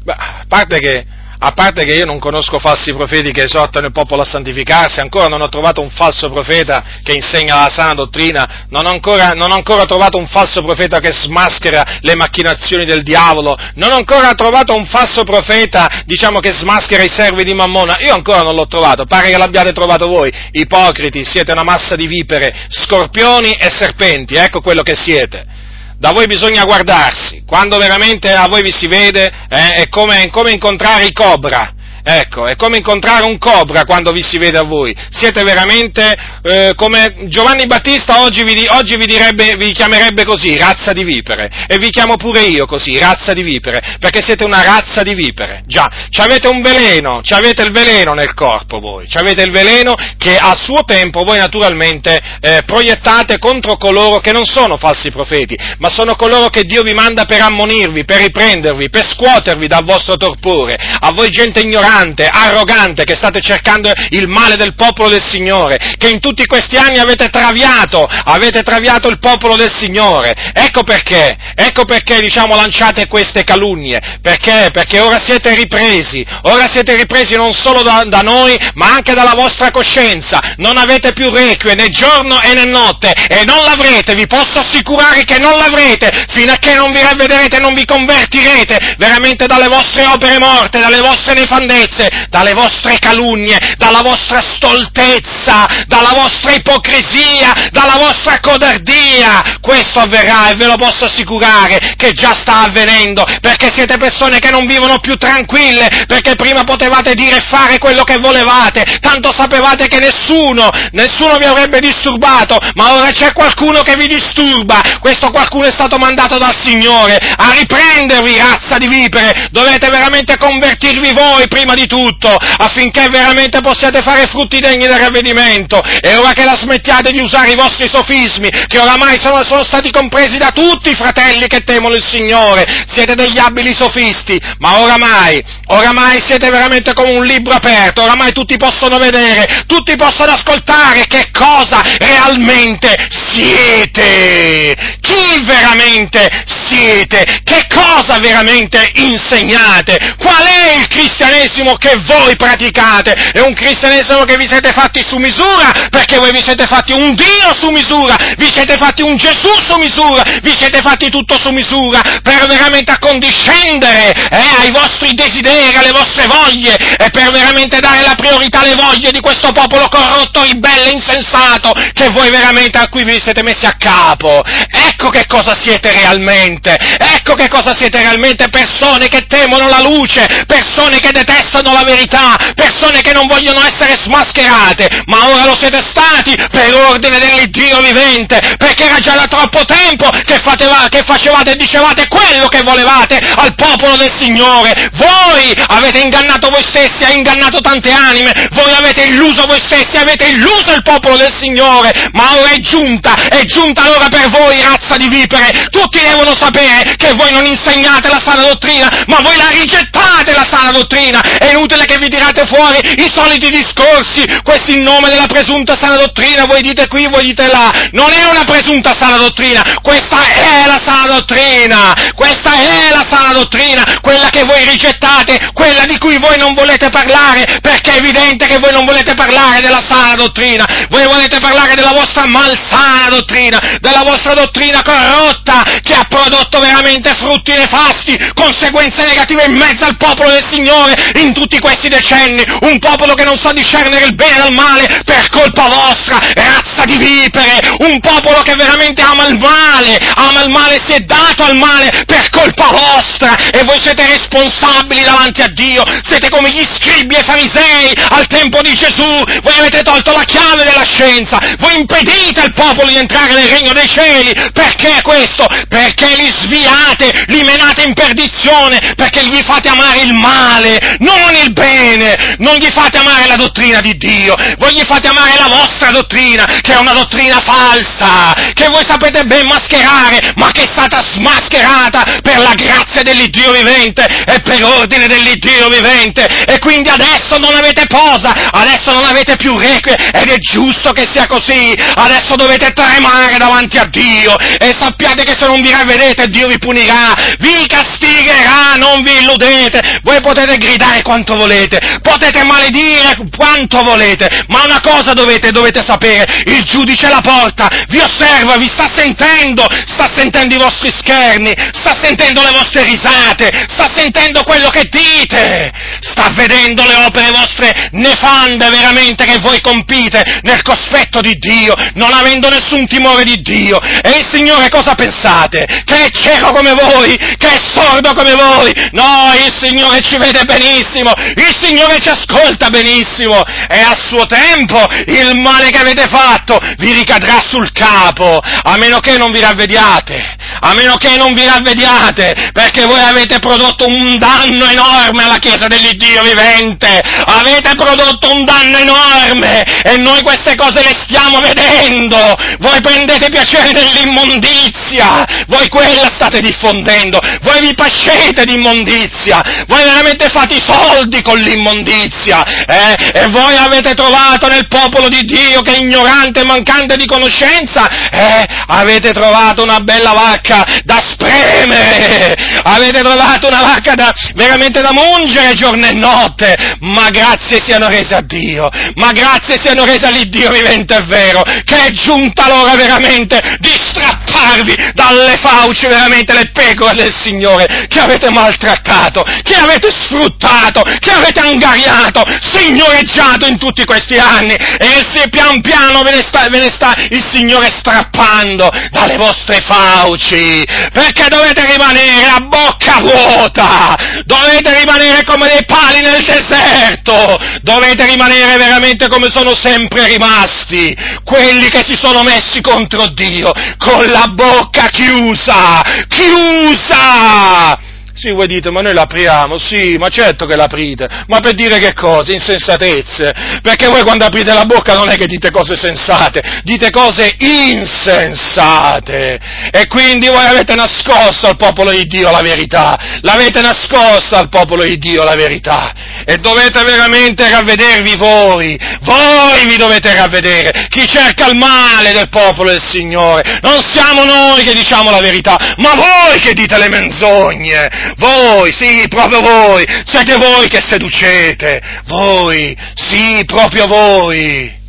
Beh, a, parte che, a parte che io non conosco falsi profeti che esortano il popolo a santificarsi, ancora non ho trovato un falso profeta che insegna la sana dottrina, non ho ancora, non ho ancora trovato un falso profeta che smaschera le macchinazioni del diavolo, non ho ancora trovato un falso profeta, diciamo, che smaschera i servi di Mammona, io ancora non l'ho trovato, pare che l'abbiate trovato voi, ipocriti, siete una massa di vipere, scorpioni e serpenti, ecco quello che siete da voi bisogna guardarsi, quando veramente a voi vi si vede eh, è come, come incontrare i cobra, Ecco, è come incontrare un cobra quando vi si vede a voi. Siete veramente eh, come Giovanni Battista oggi, vi, oggi vi, direbbe, vi, chiamerebbe così, razza di vipere. E vi chiamo pure io così, razza di vipere, perché siete una razza di vipere. Già, avete un veleno, avete il veleno nel corpo voi, avete il veleno che a suo tempo voi naturalmente eh, proiettate contro coloro che non sono falsi profeti, ma sono coloro che Dio vi manda per ammonirvi, per riprendervi, per scuotervi dal vostro torpore. A voi gente ignorante ignorante, arrogante, che state cercando il male del popolo del Signore, che in tutti questi anni avete traviato, avete traviato il popolo del Signore. Ecco perché, ecco perché, diciamo, lanciate queste calunnie. Perché? Perché ora siete ripresi, ora siete ripresi non solo da, da noi, ma anche dalla vostra coscienza. Non avete più requie né giorno e né notte, e non l'avrete, vi posso assicurare che non l'avrete, fino a che non vi ravvederete, non vi convertirete veramente dalle vostre opere morte, dalle vostre nefandezze schifezze, dalle vostre calunnie, dalla vostra stoltezza, dalla vostra ipocrisia, dalla vostra codardia. Questo avverrà e ve lo posso assicurare che già sta avvenendo, perché siete persone che non vivono più tranquille, perché prima potevate dire e fare quello che volevate, tanto sapevate che nessuno, nessuno vi avrebbe disturbato, ma ora c'è qualcuno che vi disturba, questo qualcuno è stato mandato dal Signore a riprendervi, razza di vipere, dovete veramente convertirvi voi prima prima di tutto, affinché veramente possiate fare frutti degni del ravvedimento. E ora che la smettiate di usare i vostri sofismi, che oramai sono, sono stati compresi da tutti i fratelli che temono il Signore, siete degli abili sofisti, ma oramai, oramai siete veramente come un libro aperto, oramai tutti possono vedere, tutti possono ascoltare che cosa realmente siete. Chi veramente siete? Che cosa veramente insegnate? Qual è il cristianesimo? Cristianesimo che voi praticate, è un cristianesimo che vi siete fatti su misura, perché voi vi siete fatti un Dio su misura, vi siete fatti un Gesù su misura, vi siete fatti tutto su misura, per veramente accondiscendere eh, ai vostri desideri, alle vostre voglie, e per veramente dare la priorità alle voglie di questo popolo corrotto, ribelle, insensato, che voi veramente a cui vi siete messi a capo. Ecco che cosa siete realmente, ecco che cosa siete realmente, persone che temono la luce, persone che detestano confessano la verità, persone che non vogliono essere smascherate, ma ora lo siete stati per ordine dell'Iddio vivente, perché era già da troppo tempo che, fateva, che facevate e dicevate quello che volevate al popolo del Signore. Voi avete ingannato voi stessi, ha ingannato tante anime, voi avete illuso voi stessi, avete illuso il popolo del Signore, ma ora è giunta, è giunta l'ora per voi, razza di vipere. Tutti devono sapere che voi non insegnate la sana dottrina, ma voi la rigettate la sana dottrina è inutile che vi tirate fuori i soliti discorsi, questi in nome della presunta sana dottrina, voi dite qui, voi dite là, non è una presunta sana dottrina, questa è la sana dottrina, questa è la sana dottrina, quella che voi rigettate, quella di cui voi non volete parlare, perché è evidente che voi non volete parlare della sana dottrina, voi volete parlare della vostra malsana dottrina, della vostra dottrina corrotta, che ha prodotto veramente frutti nefasti, conseguenze negative in mezzo al popolo del Signore, in tutti questi decenni, un popolo che non sa discernere il bene dal male per colpa vostra, razza di vipere, un popolo che veramente ama il male, ama il male, si è dato al male per colpa vostra e voi siete responsabili davanti a Dio, siete come gli scribi e farisei al tempo di Gesù, voi avete tolto la chiave della scienza, voi impedite al popolo di entrare nel regno dei cieli, perché questo? Perché li sviate, li menate in perdizione, perché gli fate amare il male, non il bene, non gli fate amare la dottrina di Dio, voi gli fate amare la vostra dottrina, che è una dottrina falsa, che voi sapete ben mascherare, ma che è stata smascherata per la grazia dell'Iddio vivente e per ordine dell'Iddio vivente, e quindi adesso non avete posa, adesso non avete più requie, ed è giusto che sia così, adesso dovete tremare davanti a Dio, e sappiate che se non vi ravvedete Dio vi punirà, vi castigherà, non vi illudete. Voi potete gridare quanto volete, potete maledire quanto volete, ma una cosa dovete, dovete sapere, il giudice alla porta vi osserva, vi sta sentendo, sta sentendo i vostri scherni, sta sentendo le vostre risate, sta sentendo quello che dite, sta vedendo le opere vostre nefande veramente che voi compite nel cospetto di Dio, non avendo nessun timore di Dio. E il Signore cosa pensate? Che è cieco come voi? Che è sordo come voi? No, il Signore ci vede benissimo, il Signore ci ascolta benissimo e a suo tempo il male che avete fatto vi ricadrà sul capo, a meno che non vi ravvediate, a meno che non vi ravvediate, perché voi avete prodotto un danno enorme alla Chiesa dell'Iddio vivente, avete prodotto un danno enorme e noi queste cose le stiamo vedendo, voi prendete piacere nell'immondizia, voi quella state diffondendo, voi vi pascete di immondizia, voi veramente fate i soldi con l'immondizia, eh? e voi avete trovato nel popolo di Dio che è ignorante e mancante di conoscenza, eh? avete trovato una bella vacca da spremere, avete trovato una vacca da, veramente da mungere giorno e notte, ma grazie siano rese a Dio, ma grazie siano rese all'Iddio vivente e vero, che è giunta l'ora veramente di strapparvi dalle fauci veramente le pecore del Signore che avete maltrattato, che avete sfruttato, che avete angariato, signoreggiato in tutti questi anni e se pian piano ve ne sta, ve ne sta il Signore strappando dalle vostre fauci, perché dovete rimanere a bocca vuota, dovete rimanere come dei pali nel deserto, dovete rimanere veramente come sono sempre rimasti quelli che si sono messi contro Dio, con la bocca chiusa, chiusa! Sì, voi dite, ma noi l'apriamo, sì, ma certo che l'aprite, ma per dire che cosa? Insensatezze, perché voi quando aprite la bocca non è che dite cose sensate, dite cose insensate, e quindi voi avete nascosto al popolo di Dio la verità, l'avete nascosta al popolo di Dio la verità, e dovete veramente ravvedervi voi, voi vi dovete ravvedere, chi cerca il male del popolo del Signore, non siamo noi che diciamo la verità, ma voi che dite le menzogne, voi, sì, proprio voi, siete voi che seducete, voi, sì, proprio voi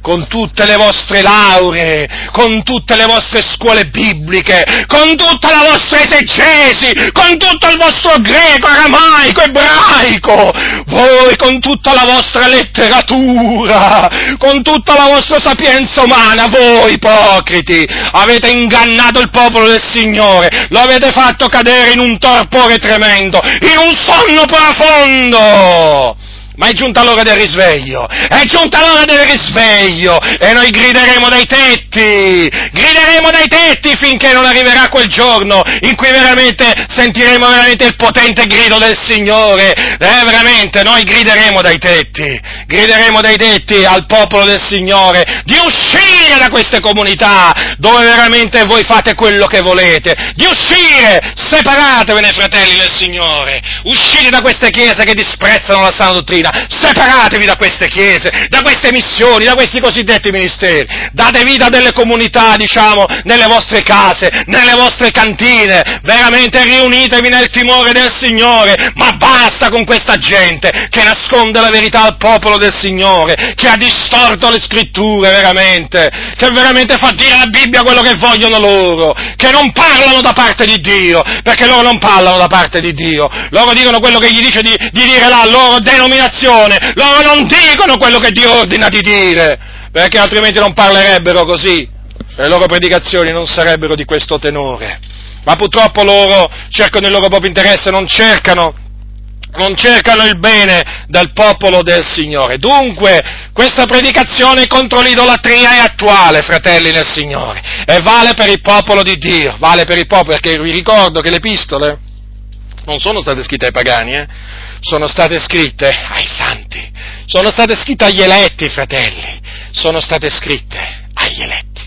con tutte le vostre lauree, con tutte le vostre scuole bibliche, con tutta la vostra esegesi, con tutto il vostro greco, aramaico, ebraico, voi con tutta la vostra letteratura, con tutta la vostra sapienza umana, voi ipocriti, avete ingannato il popolo del Signore, lo avete fatto cadere in un torpore tremendo, in un sonno profondo! Ma è giunta l'ora del risveglio, è giunta l'ora del risveglio e noi grideremo dai tetti, grideremo dai tetti finché non arriverà quel giorno in cui veramente sentiremo veramente il potente grido del Signore, eh, veramente noi grideremo dai tetti, grideremo dai tetti al popolo del Signore di uscire da queste comunità dove veramente voi fate quello che volete, di uscire, separatevene fratelli del Signore, uscite da queste chiese che disprezzano la sana dottrina, separatevi da queste chiese, da queste missioni, da questi cosiddetti ministeri, date vita a delle comunità, diciamo, nelle vostre case, nelle vostre cantine, veramente riunitevi nel timore del Signore, ma basta con questa gente che nasconde la verità al popolo del Signore, che ha distorto le scritture, veramente, che veramente fa dire alla Bibbia quello che vogliono loro, che non parlano da parte di Dio, perché loro non parlano da parte di Dio, loro dicono quello che gli dice di, di dire la loro denominazione, loro non dicono quello che Dio ordina di dire, perché altrimenti non parlerebbero così, le loro predicazioni non sarebbero di questo tenore. Ma purtroppo loro cercano il loro proprio interesse, non cercano, non cercano il bene del popolo del Signore. Dunque, questa predicazione contro l'idolatria è attuale, fratelli nel Signore, e vale per il popolo di Dio, vale per il popolo, perché vi ricordo che le epistole non sono state scritte ai pagani, eh? sono state scritte ai santi, sono state scritte agli eletti, fratelli, sono state scritte agli eletti.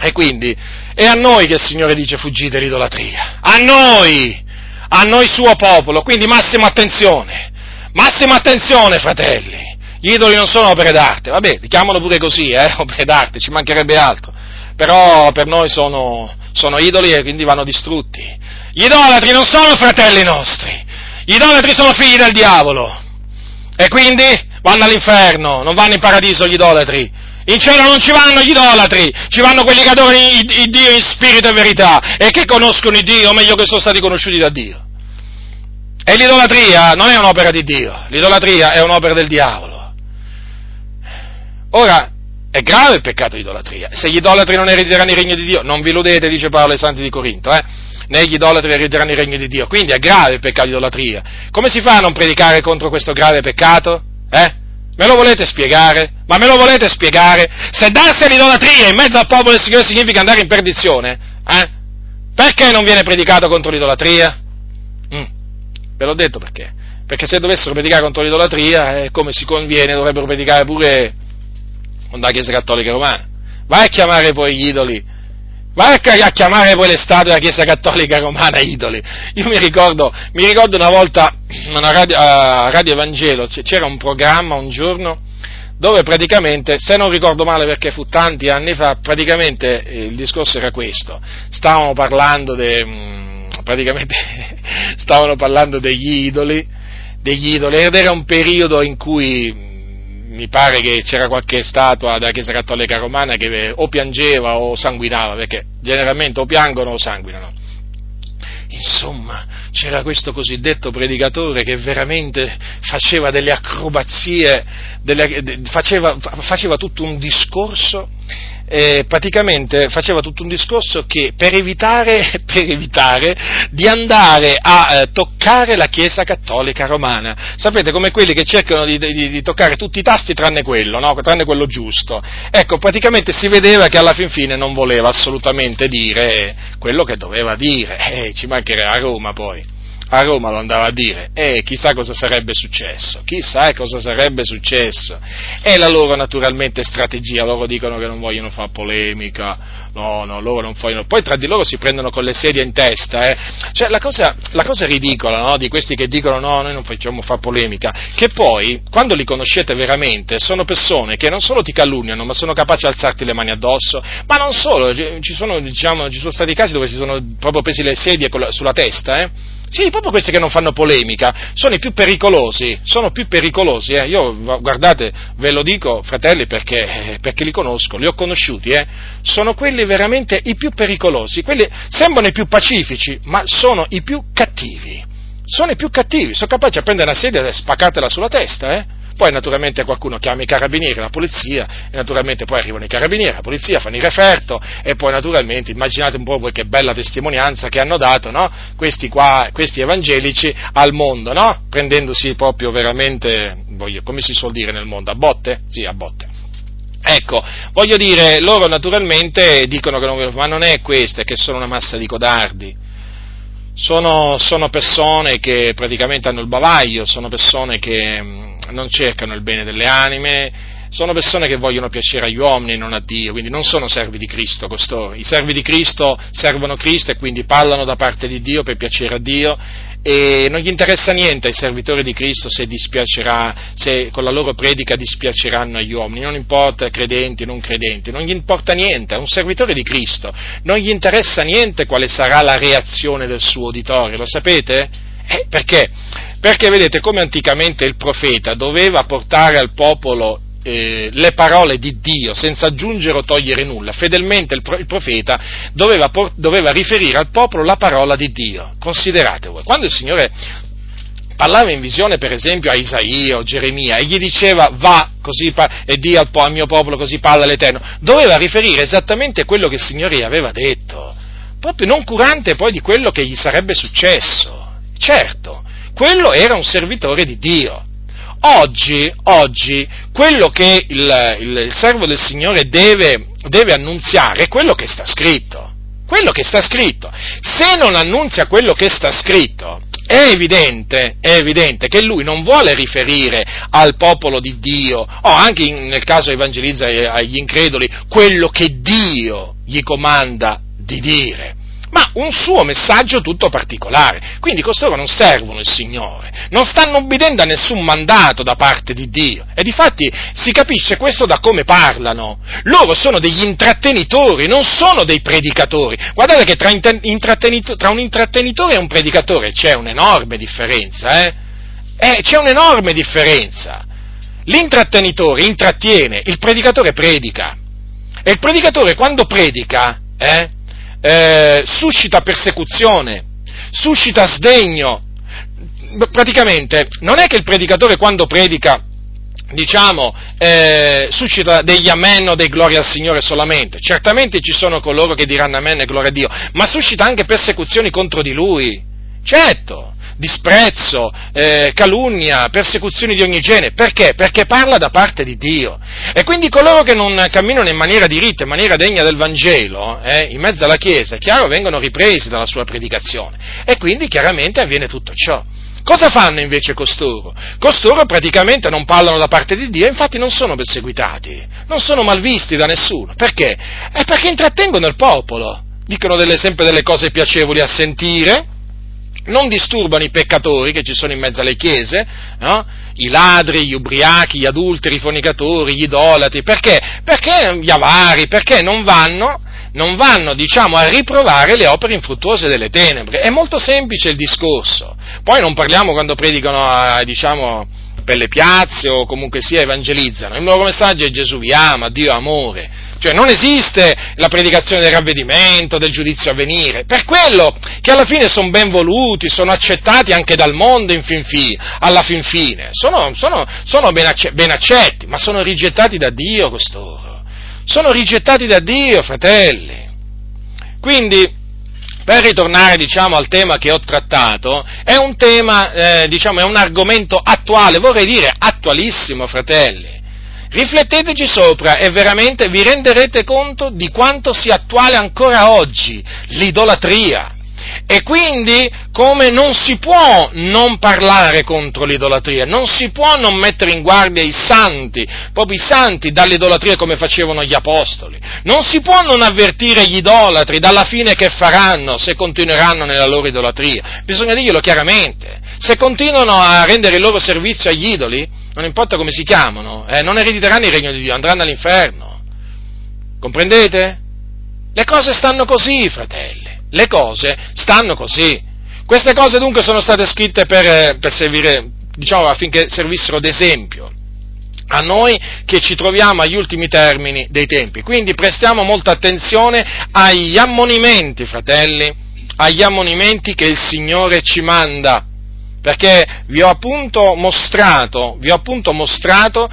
E quindi è a noi che il Signore dice fuggite l'idolatria, a noi, a noi suo popolo, quindi massima attenzione, massima attenzione, fratelli. Gli idoli non sono opere d'arte, vabbè, li chiamano pure così, eh, opere d'arte, ci mancherebbe altro. Però per noi sono, sono idoli e quindi vanno distrutti. Gli idolatri non sono fratelli nostri, gli idolatri sono figli del diavolo e quindi vanno all'inferno, non vanno in paradiso gli idolatri. In cielo non ci vanno gli idolatri, ci vanno quelli che adorano il Dio in spirito e verità e che conoscono il Dio meglio che sono stati conosciuti da Dio. E l'idolatria non è un'opera di Dio, l'idolatria è un'opera del diavolo. Ora, è grave il peccato di idolatria. Se gli idolatri non erediteranno il regno di Dio, non vi illudete, dice Paolo ai santi di Corinto, eh? né gli idolatri erediteranno il regno di Dio. Quindi è grave il peccato di idolatria. Come si fa a non predicare contro questo grave peccato? Eh? Me lo volete spiegare? Ma me lo volete spiegare? Se darsi all'idolatria in mezzo al popolo del Signore significa andare in perdizione, eh? Perché non viene predicato contro l'idolatria? Mm. Ve l'ho detto perché. Perché se dovessero predicare contro l'idolatria, eh, come si conviene, dovrebbero predicare pure con la Chiesa Cattolica Romana. Vai a chiamare poi gli idoli, vai a chiamare poi le statue della Chiesa Cattolica Romana idoli. Io mi ricordo, mi ricordo una volta radio, a Radio Evangelo c'era un programma un giorno dove praticamente, se non ricordo male perché fu tanti anni fa, praticamente eh, il discorso era questo, stavano parlando, de, mm, stavano parlando degli idoli, degli idoli, ed era un periodo in cui mi pare che c'era qualche statua della Chiesa Cattolica Romana che o piangeva o sanguinava, perché generalmente o piangono o sanguinano. Insomma, c'era questo cosiddetto predicatore che veramente faceva delle acrobazie, delle, faceva, faceva tutto un discorso eh, praticamente faceva tutto un discorso che per evitare, per evitare di andare a eh, toccare la Chiesa Cattolica Romana. Sapete, come quelli che cercano di, di, di toccare tutti i tasti tranne quello, no? tranne quello giusto. Ecco, praticamente si vedeva che alla fin fine non voleva assolutamente dire quello che doveva dire. Eh, ci mancherà a Roma poi a Roma lo andava a dire e chissà cosa sarebbe successo, chissà cosa sarebbe successo. E la loro naturalmente strategia, loro dicono che non vogliono fare polemica, no, no, loro non vogliono, poi tra di loro si prendono con le sedie in testa, eh. Cioè la cosa, la cosa ridicola no, di questi che dicono no, noi non facciamo fare polemica, che poi quando li conoscete veramente sono persone che non solo ti calunniano, ma sono capaci di alzarti le mani addosso, ma non solo, ci sono, diciamo, ci sono stati casi dove si sono proprio presi le sedie sulla testa, eh sì, proprio questi che non fanno polemica, sono i più pericolosi, sono più pericolosi, eh. io guardate, ve lo dico fratelli perché, perché li conosco, li ho conosciuti, eh. sono quelli veramente i più pericolosi, quelli sembrano i più pacifici, ma sono i più cattivi, sono i più cattivi, sono capaci a prendere una sedia e spaccatela sulla testa, eh poi naturalmente qualcuno chiama i carabinieri, la polizia, e naturalmente poi arrivano i carabinieri, la polizia, fanno il referto, e poi naturalmente immaginate un po' voi che bella testimonianza che hanno dato, no? Questi qua, questi evangelici al mondo, no? Prendendosi proprio veramente, voglio, come si suol dire nel mondo, a botte? Sì, a botte. Ecco, voglio dire, loro naturalmente dicono che non, ma non è questa, è che sono una massa di codardi sono, sono, persone che praticamente hanno il bavaglio, sono persone che mm, non cercano il bene delle anime, sono persone che vogliono piacere agli uomini e non a Dio, quindi non sono servi di Cristo costoro. I servi di Cristo servono Cristo e quindi parlano da parte di Dio per piacere a Dio e non gli interessa niente ai servitori di Cristo se, se con la loro predica dispiaceranno agli uomini, non importa credenti non credenti, non gli importa niente, è un servitore di Cristo, non gli interessa niente quale sarà la reazione del suo uditorio, lo sapete? Eh, perché? Perché vedete come anticamente il profeta doveva portare al popolo eh, le parole di Dio senza aggiungere o togliere nulla. Fedelmente il, il profeta doveva, por- doveva, riferire al popolo la parola di Dio. Considerate voi, quando il Signore parlava in visione per esempio a Isaia o Geremia e gli diceva va così pa- e di al, po- al mio popolo così parla l'Eterno, doveva riferire esattamente quello che il Signore gli aveva detto, proprio non curante poi di quello che gli sarebbe successo. Certo, quello era un servitore di Dio. Oggi, oggi quello che il, il servo del Signore deve, deve annunziare è quello che sta scritto. Quello che sta scritto. Se non annunzia quello che sta scritto, è evidente, è evidente, che lui non vuole riferire al popolo di Dio, o anche in, nel caso evangelizza agli increduli, quello che Dio gli comanda di dire ma un suo messaggio tutto particolare. Quindi costoro non servono il Signore, non stanno obbedendo a nessun mandato da parte di Dio. E difatti si capisce questo da come parlano. Loro sono degli intrattenitori, non sono dei predicatori. Guardate che tra, tra un intrattenitore e un predicatore c'è un'enorme differenza, eh? Eh, c'è un'enorme differenza. L'intrattenitore intrattiene, il predicatore predica. E il predicatore quando predica, eh, eh, suscita persecuzione, suscita sdegno. Praticamente non è che il predicatore quando predica diciamo, eh, suscita degli amen o dei gloria al Signore solamente. Certamente ci sono coloro che diranno amen e gloria a Dio, ma suscita anche persecuzioni contro di lui. Certo, disprezzo, eh, calunnia, persecuzioni di ogni genere. Perché? Perché parla da parte di Dio. E quindi coloro che non camminano in maniera diritta, in maniera degna del Vangelo, eh, in mezzo alla Chiesa, è chiaro, vengono ripresi dalla sua predicazione. E quindi chiaramente avviene tutto ciò. Cosa fanno invece costoro? Costoro praticamente non parlano da parte di Dio, infatti non sono perseguitati, non sono malvisti da nessuno. Perché? È perché intrattengono il popolo, dicono delle, sempre delle cose piacevoli a sentire, non disturbano i peccatori che ci sono in mezzo alle chiese, no? i ladri, gli ubriachi, gli adulteri, i fornicatori, gli idolatri, perché? Perché gli avari, perché non vanno, non vanno diciamo, a riprovare le opere infruttuose delle tenebre. È molto semplice il discorso. Poi non parliamo quando predicano a, diciamo, per le piazze o comunque sia evangelizzano. Il loro messaggio è Gesù vi ama, Dio amore. Cioè non esiste la predicazione del ravvedimento, del giudizio a venire, per quello che alla fine sono ben voluti, sono accettati anche dal mondo in fin fi, alla fin fine, sono, sono, sono ben, acce, ben accetti, ma sono rigettati da Dio costoro, sono rigettati da Dio, fratelli. Quindi, per ritornare diciamo, al tema che ho trattato, è un tema, eh, diciamo, è un argomento attuale, vorrei dire attualissimo, fratelli. Rifletteteci sopra e veramente vi renderete conto di quanto sia attuale ancora oggi l'idolatria. E quindi come non si può non parlare contro l'idolatria, non si può non mettere in guardia i santi, proprio i santi dall'idolatria come facevano gli apostoli, non si può non avvertire gli idolatri dalla fine che faranno se continueranno nella loro idolatria, bisogna dirglielo chiaramente, se continuano a rendere il loro servizio agli idoli, non importa come si chiamano, eh, non erediteranno il regno di Dio, andranno all'inferno. Comprendete? Le cose stanno così, fratelli, le cose stanno così. Queste cose dunque sono state scritte per, eh, per servire, diciamo, affinché servissero d'esempio a noi che ci troviamo agli ultimi termini dei tempi. Quindi prestiamo molta attenzione agli ammonimenti, fratelli, agli ammonimenti che il Signore ci manda perché vi ho appunto mostrato, ho appunto mostrato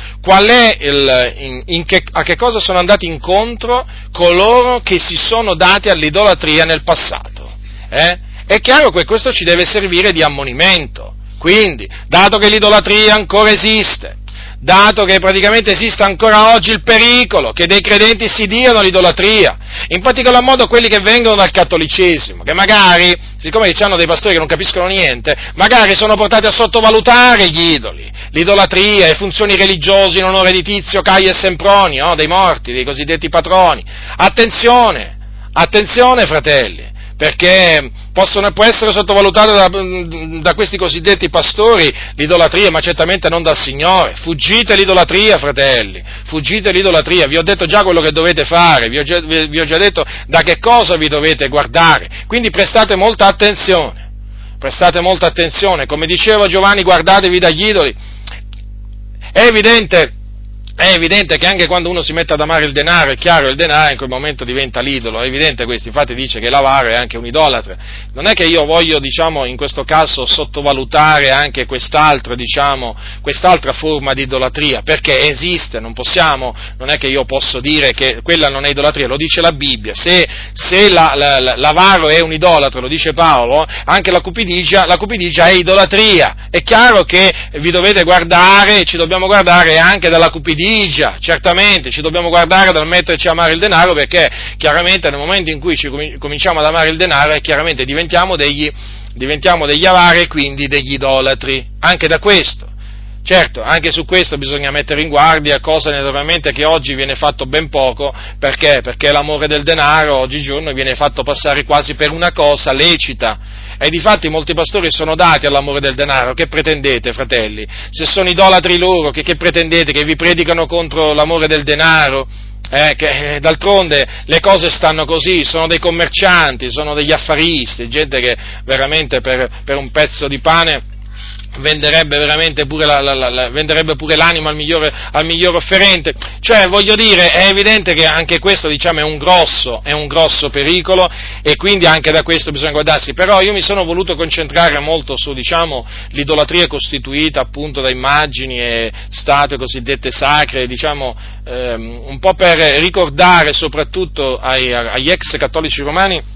il, in, in che, a che cosa sono andati incontro coloro che si sono dati all'idolatria nel passato. Eh? È chiaro che questo ci deve servire di ammonimento. Quindi, dato che l'idolatria ancora esiste, dato che praticamente esiste ancora oggi il pericolo che dei credenti si diano l'idolatria, in particolar modo quelli che vengono dal cattolicesimo, che magari, siccome hanno dei pastori che non capiscono niente, magari sono portati a sottovalutare gli idoli, l'idolatria, le funzioni religiose in onore di Tizio, Caio e Semproni, no? dei morti, dei cosiddetti patroni. Attenzione, attenzione fratelli, perché possono, può essere sottovalutata da, da, questi cosiddetti pastori l'idolatria, ma certamente non dal Signore. Fuggite l'idolatria, fratelli, fuggite l'idolatria. Vi ho detto già quello che dovete fare, vi ho già, vi ho già detto da che cosa vi dovete guardare. Quindi prestate molta attenzione. Prestate molta attenzione. Come diceva Giovanni, guardatevi dagli idoli. È evidente è evidente che anche quando uno si mette ad amare il denaro, è chiaro, il denaro in quel momento diventa l'idolo, è evidente questo, infatti dice che l'avaro è anche un idolatra. Non è che io voglio, diciamo, in questo caso sottovalutare anche quest'altra, diciamo, quest'altra forma di idolatria, perché esiste, non possiamo, non è che io posso dire che quella non è idolatria, lo dice la Bibbia, se, se la, la, l'avaro è un idolatra, lo dice Paolo, anche la cupidigia, la cupidigia è idolatria. È chiaro che vi dovete guardare, ci dobbiamo guardare anche dalla cupidigia, invidia, certamente ci dobbiamo guardare dal metterci a amare il denaro perché chiaramente nel momento in cui ci cominciamo ad amare il denaro chiaramente diventiamo degli, diventiamo degli avari e quindi degli idolatri, anche da questo. Certo, anche su questo bisogna mettere in guardia, cosa naturalmente che oggi viene fatto ben poco, perché? Perché l'amore del denaro oggigiorno viene fatto passare quasi per una cosa lecita. E difatti molti pastori sono dati all'amore del denaro, che pretendete, fratelli? Se sono idolatri loro, che, che pretendete? Che vi predicano contro l'amore del denaro? Eh, che, eh, d'altronde le cose stanno così, sono dei commercianti, sono degli affaristi, gente che veramente per, per un pezzo di pane venderebbe veramente pure, la, la, la, venderebbe pure l'anima al migliore, al migliore, offerente. Cioè, voglio dire, è evidente che anche questo, diciamo, è un grosso, è un grosso pericolo e quindi anche da questo bisogna guardarsi. Però io mi sono voluto concentrare molto su, diciamo, l'idolatria costituita appunto da immagini e statue cosiddette sacre, diciamo, ehm, un po' per ricordare soprattutto ai, agli ex cattolici romani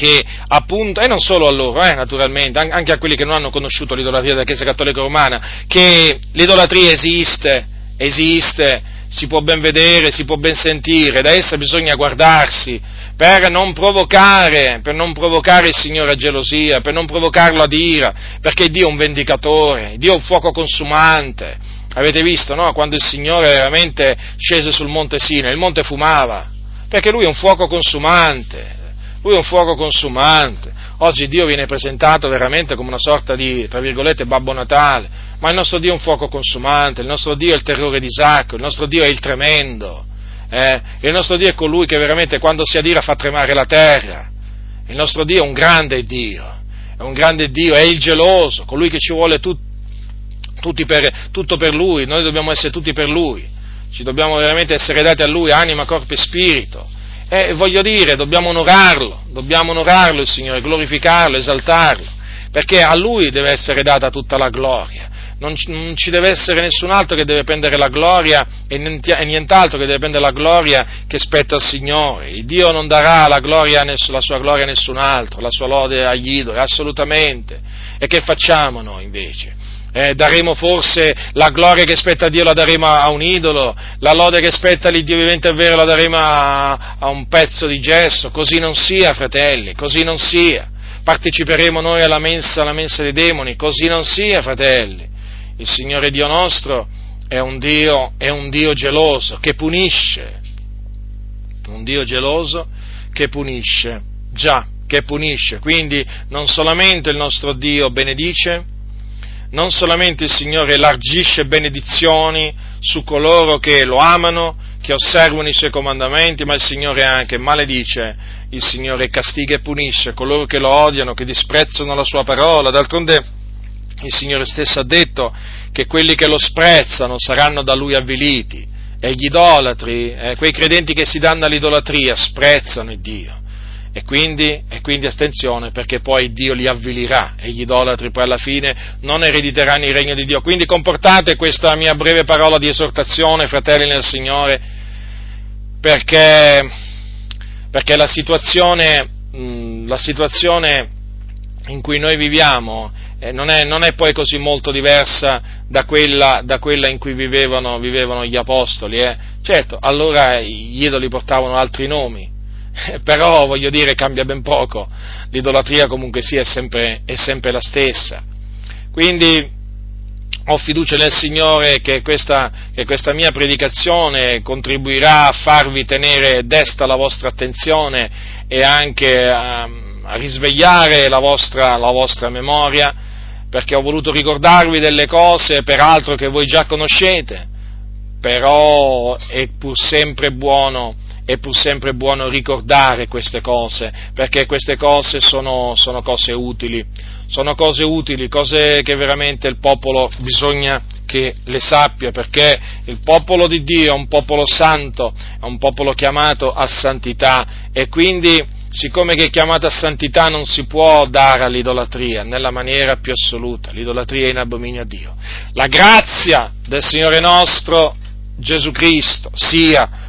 che appunto, e non solo a loro, eh, naturalmente, anche a quelli che non hanno conosciuto l'idolatria della Chiesa Cattolica Romana, che l'idolatria esiste, esiste, si può ben vedere, si può ben sentire, da essa bisogna guardarsi per non provocare, per non provocare il Signore a gelosia, per non provocarlo ad ira, perché Dio è un vendicatore, Dio è un fuoco consumante. Avete visto, no? Quando il Signore veramente scese sul monte Sina, il monte fumava, perché lui è un fuoco consumante, lui è un fuoco consumante. Oggi Dio viene presentato veramente come una sorta di, tra virgolette, Babbo Natale, ma il nostro Dio è un fuoco consumante, il nostro Dio è il terrore di Isacco, il nostro Dio è il tremendo, eh? il nostro Dio è colui che veramente quando si adira fa tremare la terra, il nostro Dio è un grande Dio, è un grande Dio, è il geloso, colui che ci vuole tut, per, tutto per Lui, noi dobbiamo essere tutti per Lui, ci dobbiamo veramente essere dati a Lui, anima, corpo e spirito e voglio dire, dobbiamo onorarlo, dobbiamo onorarlo il Signore, glorificarlo, esaltarlo, perché a Lui deve essere data tutta la gloria. Non, non ci deve essere nessun altro che deve prendere la gloria e nient'altro che deve prendere la gloria che spetta al Signore. Il Dio non darà la, gloria, la sua gloria a nessun altro, la sua lode agli idoli, assolutamente. E che facciamo noi invece? Eh, daremo forse la gloria che spetta a Dio la daremo a, un idolo, la lode che spetta all'Iddio vivente e vero la daremo a, a un pezzo di gesso, così non sia, fratelli, così non sia. Parteciperemo noi alla mensa, alla mensa dei demoni, così non sia, fratelli. Il Signore Dio nostro è un Dio, è un Dio geloso che punisce, un Dio geloso che punisce, già, che punisce. Quindi non solamente il nostro Dio benedice, non solamente il Signore elargisce benedizioni su coloro che lo amano, che osservano i suoi comandamenti, ma il Signore anche maledice, il Signore castiga e punisce coloro che lo odiano, che disprezzano la sua parola. D'altronde il Signore stesso ha detto che quelli che lo sprezzano saranno da lui avviliti e gli idolatri, eh, quei credenti che si danno all'idolatria, sprezzano il Dio. E quindi, e quindi, attenzione perché poi Dio li avvilirà e gli idolatri poi alla fine non erediteranno il regno di Dio. Quindi comportate questa mia breve parola di esortazione, fratelli nel Signore, perché, perché la, situazione, mh, la, situazione, in cui noi viviamo eh, non, è, non, è, poi così molto diversa da quella, da quella in cui vivevano, vivevano gli apostoli. Eh. Certo, allora gli idoli portavano altri nomi però voglio dire cambia ben poco, l'idolatria comunque sia è sempre, è sempre la stessa. Quindi ho fiducia nel Signore che questa, che questa, mia predicazione contribuirà a farvi tenere desta la vostra attenzione e anche a, a risvegliare la vostra, la vostra, memoria, perché ho voluto ricordarvi delle cose, peraltro che voi già conoscete, però è pur sempre buono è pur sempre buono ricordare queste cose, perché queste cose sono, sono cose utili, sono cose utili, cose che veramente il popolo bisogna che le sappia, perché il popolo di Dio è un popolo santo, è un popolo chiamato a santità e quindi siccome che è a santità non si può dare all'idolatria nella maniera più assoluta, l'idolatria è in abominio a Dio. La grazia del Signore nostro Gesù Cristo sia